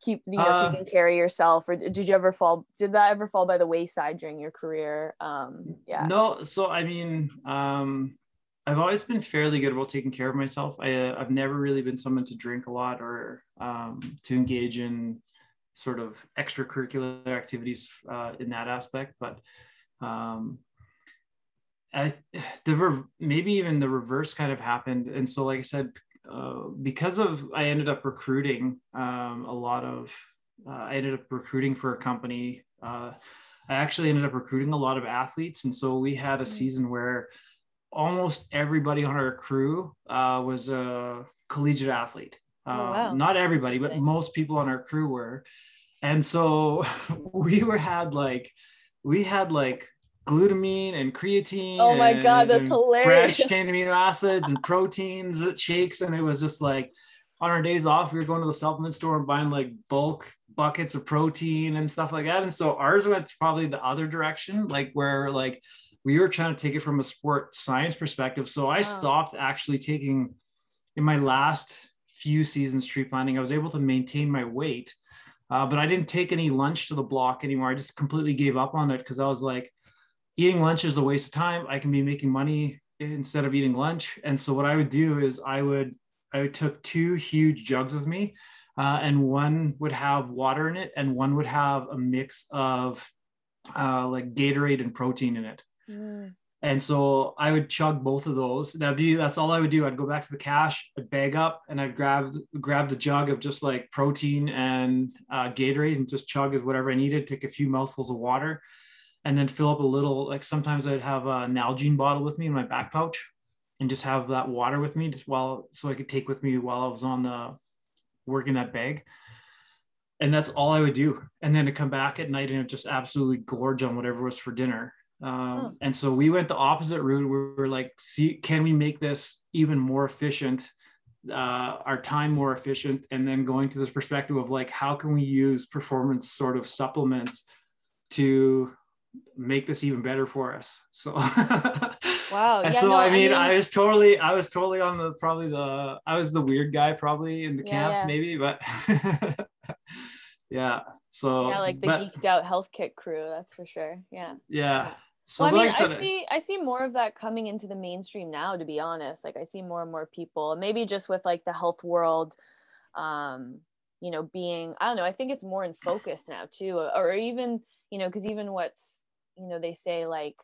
keep you know uh, you can carry yourself or did you ever fall did that ever fall by the wayside during your career um yeah no so i mean um i've always been fairly good about taking care of myself i uh, i've never really been someone to drink a lot or um to engage in sort of extracurricular activities uh, in that aspect but um I the maybe even the reverse kind of happened, and so like I said, uh, because of I ended up recruiting um, a lot of uh, I ended up recruiting for a company. Uh, I actually ended up recruiting a lot of athletes, and so we had a mm. season where almost everybody on our crew uh, was a collegiate athlete. Oh, wow. Um, not everybody, but most people on our crew were, and so we were had like we had like glutamine and creatine. Oh my and, god, that's hilarious! Branched chain amino acids and proteins, shakes, and it was just like on our days off, we were going to the supplement store and buying like bulk buckets of protein and stuff like that. And so ours went probably the other direction, like where like we were trying to take it from a sport science perspective. So I wow. stopped actually taking in my last few seasons tree planting. I was able to maintain my weight. Uh, but I didn't take any lunch to the block anymore. I just completely gave up on it because I was like, eating lunch is a waste of time. I can be making money instead of eating lunch. And so what I would do is I would I would took two huge jugs with me, uh, and one would have water in it, and one would have a mix of uh, like Gatorade and protein in it. Mm. And so I would chug both of those. That'd be that's all I would do. I'd go back to the cache, I'd bag up, and I'd grab grab the jug of just like protein and uh, Gatorade and just chug as whatever I needed. Take a few mouthfuls of water, and then fill up a little. Like sometimes I'd have a Nalgene bottle with me in my back pouch, and just have that water with me just while so I could take with me while I was on the working that bag. And that's all I would do. And then to come back at night and just absolutely gorge on whatever was for dinner. Um, oh. And so we went the opposite route. We were like, see, can we make this even more efficient? Uh, our time more efficient and then going to this perspective of like how can we use performance sort of supplements to make this even better for us so wow yeah, so no, I, mean, I, mean, I was totally i was totally on the probably the i was the weird guy probably in the yeah, camp yeah. maybe but yeah so yeah like the but, geeked out health kit crew that's for sure yeah yeah so well, I mean, like I, I see, I see more of that coming into the mainstream now. To be honest, like I see more and more people, maybe just with like the health world, um, you know, being I don't know. I think it's more in focus now too, or even you know, because even what's you know they say like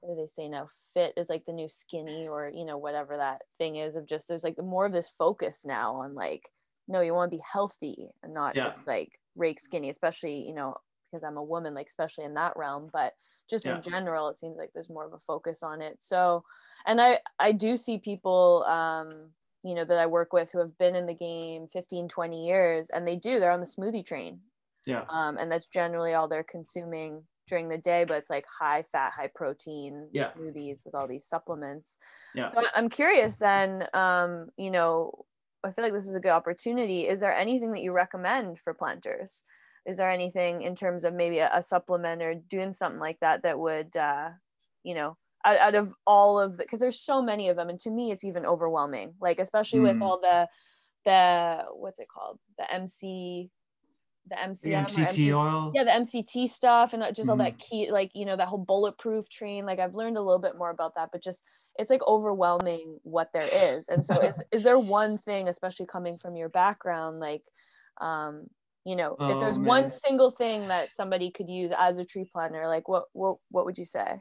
what do they say now? Fit is like the new skinny or you know whatever that thing is of just there's like more of this focus now on like no you want to be healthy and not yeah. just like rake skinny especially you know because i'm a woman like especially in that realm but just yeah. in general it seems like there's more of a focus on it. So and i i do see people um you know that i work with who have been in the game 15 20 years and they do they're on the smoothie train. Yeah. Um and that's generally all they're consuming during the day, but it's like high fat, high protein yeah. smoothies with all these supplements. Yeah. So I'm curious then, um, you know, I feel like this is a good opportunity. Is there anything that you recommend for planters? Is there anything in terms of maybe a, a supplement or doing something like that that would, uh, you know, out, out of all of the, because there's so many of them, and to me, it's even overwhelming. Like especially mm. with all the, the what's it called, the MC the MCM the MCT MC, oil. Yeah, the MCT stuff and just mm-hmm. all that mm-hmm. key, like you know, that whole bulletproof train. Like I've learned a little bit more about that, but just it's like overwhelming what there is. And so, is is there one thing, especially coming from your background, like, um, you know, oh, if there's man. one single thing that somebody could use as a tree planter, like what what what would you say?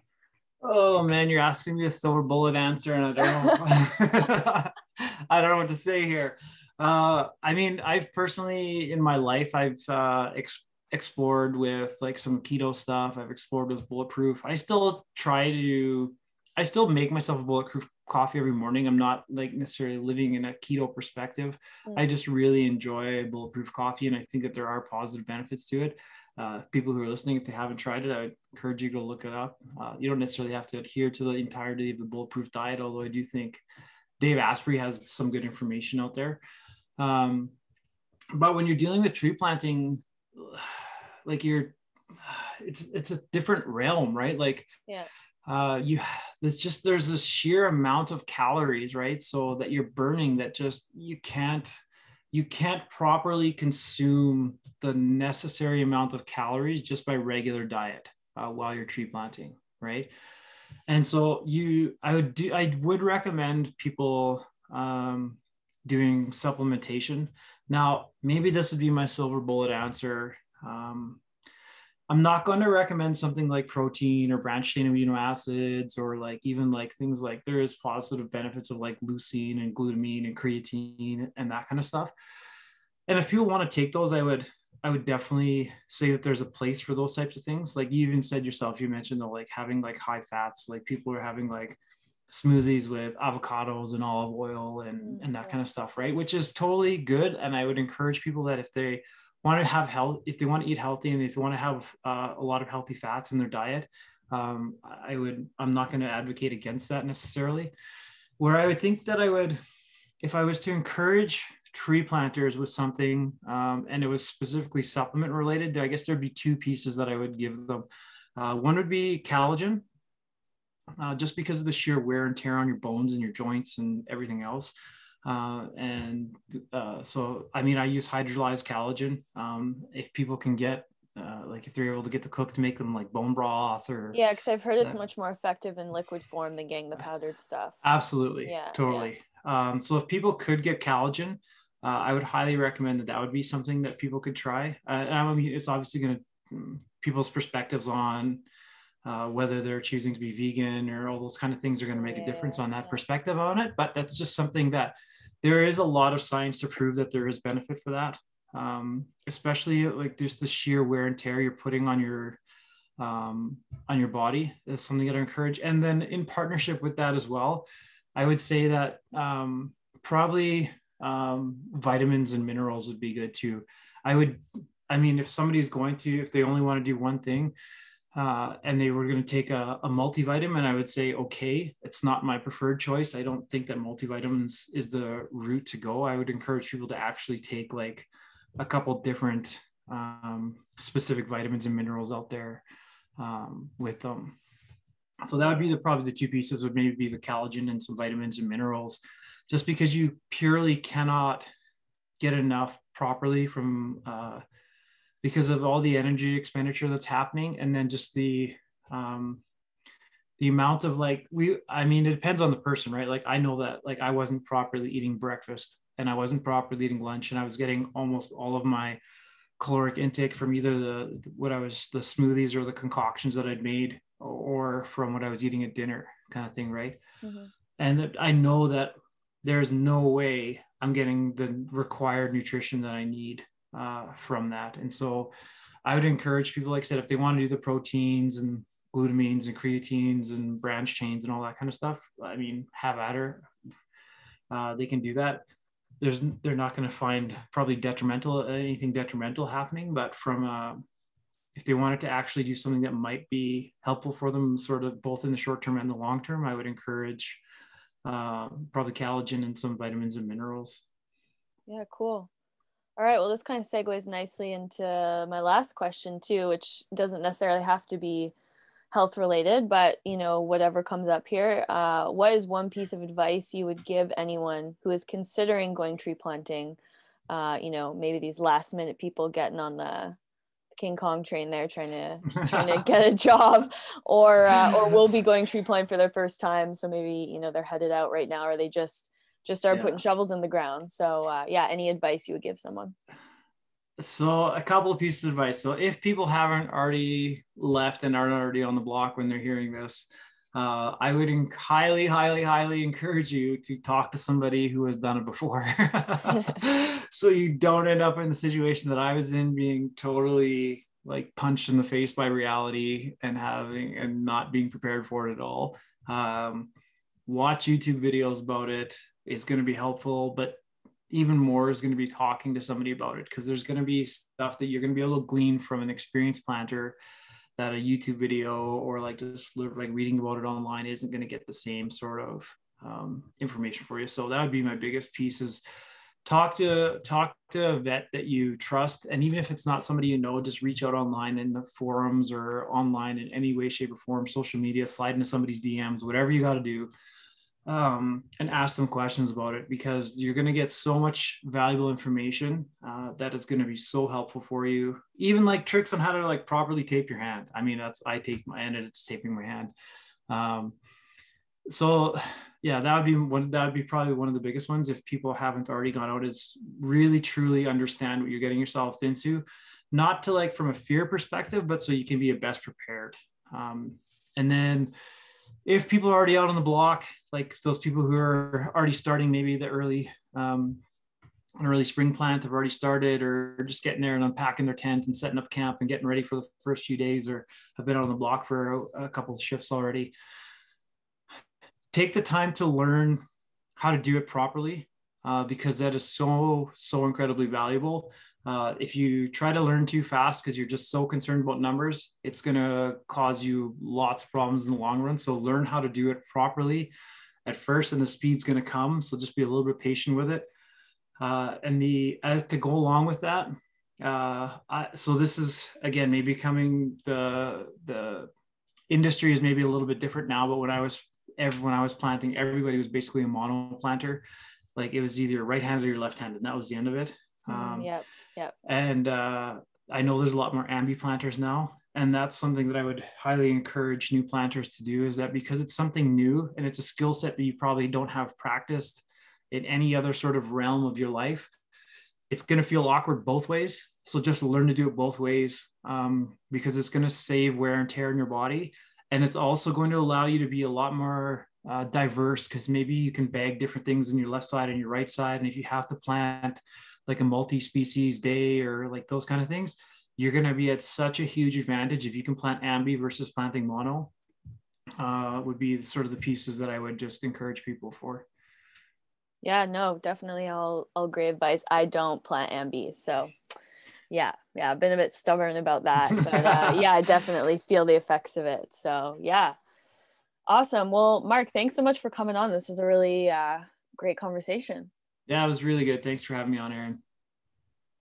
Oh man, you're asking me a silver bullet answer, and I don't know. I don't know what to say here. Uh, I mean, I've personally in my life, I've uh, ex- explored with like some keto stuff. I've explored with bulletproof. I still try to, I still make myself a bulletproof coffee every morning. I'm not like necessarily living in a keto perspective. Mm-hmm. I just really enjoy bulletproof coffee, and I think that there are positive benefits to it. Uh, people who are listening, if they haven't tried it, I would encourage you to look it up. Uh, you don't necessarily have to adhere to the entirety of the bulletproof diet, although I do think Dave Asprey has some good information out there. Um, but when you're dealing with tree planting, like you're, it's it's a different realm, right? Like, yeah. Uh, you it's just there's this sheer amount of calories right so that you're burning that just you can't you can't properly consume the necessary amount of calories just by regular diet uh, while you're tree planting right and so you i would do i would recommend people um, doing supplementation. Now, maybe this would be my silver bullet answer. Um, I'm not going to recommend something like protein or branched chain amino acids or like even like things like there is positive benefits of like leucine and glutamine and creatine and that kind of stuff. And if people want to take those, I would I would definitely say that there's a place for those types of things. Like you even said yourself, you mentioned the like having like high fats, like people are having like smoothies with avocados and olive oil and, mm, and that kind of stuff, right? Which is totally good. And I would encourage people that if they want to have health, if they want to eat healthy and if they want to have uh, a lot of healthy fats in their diet, um, I would, I'm not going to advocate against that necessarily. Where I would think that I would, if I was to encourage tree planters with something um, and it was specifically supplement related, I guess there'd be two pieces that I would give them. Uh, one would be collagen, uh, just because of the sheer wear and tear on your bones and your joints and everything else. Uh, and uh, so, I mean, I use hydrolyzed collagen. Um, if people can get, uh, like, if they're able to get the cook to make them like bone broth or yeah, because I've heard it's much more effective in liquid form than getting the powdered stuff. Absolutely, yeah, totally. Yeah. Um, so if people could get collagen, uh, I would highly recommend that that would be something that people could try. Uh, I mean, it's obviously going to mm, people's perspectives on uh, whether they're choosing to be vegan or all those kind of things are going to make a difference on that perspective on it. But that's just something that there is a lot of science to prove that there is benefit for that. Um, especially like just the sheer wear and tear you're putting on your um, on your body is something that I encourage. And then in partnership with that as well, I would say that um, probably um, vitamins and minerals would be good too. I would, I mean, if somebody's going to, if they only want to do one thing, uh, and they were going to take a, a, multivitamin, I would say, okay, it's not my preferred choice. I don't think that multivitamins is the route to go. I would encourage people to actually take like a couple different um, specific vitamins and minerals out there um, with them. So that would be the probably the two pieces would maybe be the collagen and some vitamins and minerals, just because you purely cannot get enough properly from uh, because of all the energy expenditure that's happening, and then just the um, the amount of like we I mean it depends on the person, right? Like I know that like I wasn't properly eating breakfast and I wasn't properly eating lunch, and I was getting almost all of my caloric intake from either the what I was the smoothies or the concoctions that I'd made or from what I was eating at dinner kind of thing, right? Mm-hmm. And that I know that there's no way I'm getting the required nutrition that I need uh, from that. And so I would encourage people, like I said, if they want to do the proteins and glutamines and creatines and branch chains and all that kind of stuff, I mean, have at her. Uh, they can do that there's they're not going to find probably detrimental anything detrimental happening but from uh, if they wanted to actually do something that might be helpful for them sort of both in the short term and the long term i would encourage uh, probably collagen and some vitamins and minerals yeah cool all right well this kind of segues nicely into my last question too which doesn't necessarily have to be health related, but you know, whatever comes up here, uh, what is one piece of advice you would give anyone who is considering going tree planting? Uh, you know, maybe these last minute people getting on the King Kong train there trying to trying to get a job, or uh, or will be going tree planting for their first time. So maybe you know they're headed out right now, or they just just start yeah. putting shovels in the ground. So uh, yeah, any advice you would give someone? So a couple of pieces of advice. So if people haven't already left and aren't already on the block when they're hearing this, uh, I would highly, highly, highly encourage you to talk to somebody who has done it before. so you don't end up in the situation that I was in, being totally like punched in the face by reality and having and not being prepared for it at all. Um, watch YouTube videos about it. It's going to be helpful, but even more is going to be talking to somebody about it because there's going to be stuff that you're going to be able to glean from an experienced planter that a YouTube video or like just like reading about it online isn't going to get the same sort of um, information for you. So that would be my biggest piece is talk to talk to a vet that you trust, and even if it's not somebody you know, just reach out online in the forums or online in any way, shape, or form, social media, slide into somebody's DMs, whatever you got to do um, and ask them questions about it because you're going to get so much valuable information uh, that is going to be so helpful for you. Even like tricks on how to like properly tape your hand. I mean, that's I take my end and it's taping my hand. Um, so yeah, that would be one. That would be probably one of the biggest ones if people haven't already gone out. Is really truly understand what you're getting yourself into, not to like from a fear perspective, but so you can be a best prepared. Um, and then if people are already out on the block, like those people who are already starting maybe the early um, an early spring plant have already started or just getting there and unpacking their tent and setting up camp and getting ready for the first few days or have been out on the block for a, couple of shifts already. Take the time to learn how to do it properly uh, because that is so so incredibly valuable uh, if you try to learn too fast because you're just so concerned about numbers, it's going to cause you lots of problems in the long run. So learn how to do it properly at first, and the speed's going to come. So just be a little bit patient with it. Uh, and the as to go along with that, uh, I, so this is again maybe coming the the industry is maybe a little bit different now. But when I was when I was planting, everybody was basically a mono planter. Like it was either right-handed or left-handed, and that was the end of it. Mm-hmm, um, yeah. Yeah. And uh, I know there's a lot more ambi planters now. And that's something that I would highly encourage new planters to do is that because it's something new and it's a skill set that you probably don't have practiced in any other sort of realm of your life, it's going to feel awkward both ways. So just learn to do it both ways um, because it's going to save wear and tear in your body. And it's also going to allow you to be a lot more uh, diverse because maybe you can bag different things in your left side and your right side. And if you have to plant like a multi-species day or like those kind of things you're going to be at such a huge advantage if you can plant ambi versus planting mono. Uh, would be sort of the pieces that I would just encourage people for. Yeah, no, definitely. I'll I'll great advice. I don't plant ambi, so yeah, yeah, I've been a bit stubborn about that, but uh, yeah, I definitely feel the effects of it. So yeah, awesome. Well, Mark, thanks so much for coming on. This was a really uh, great conversation. Yeah, it was really good. Thanks for having me on, Aaron.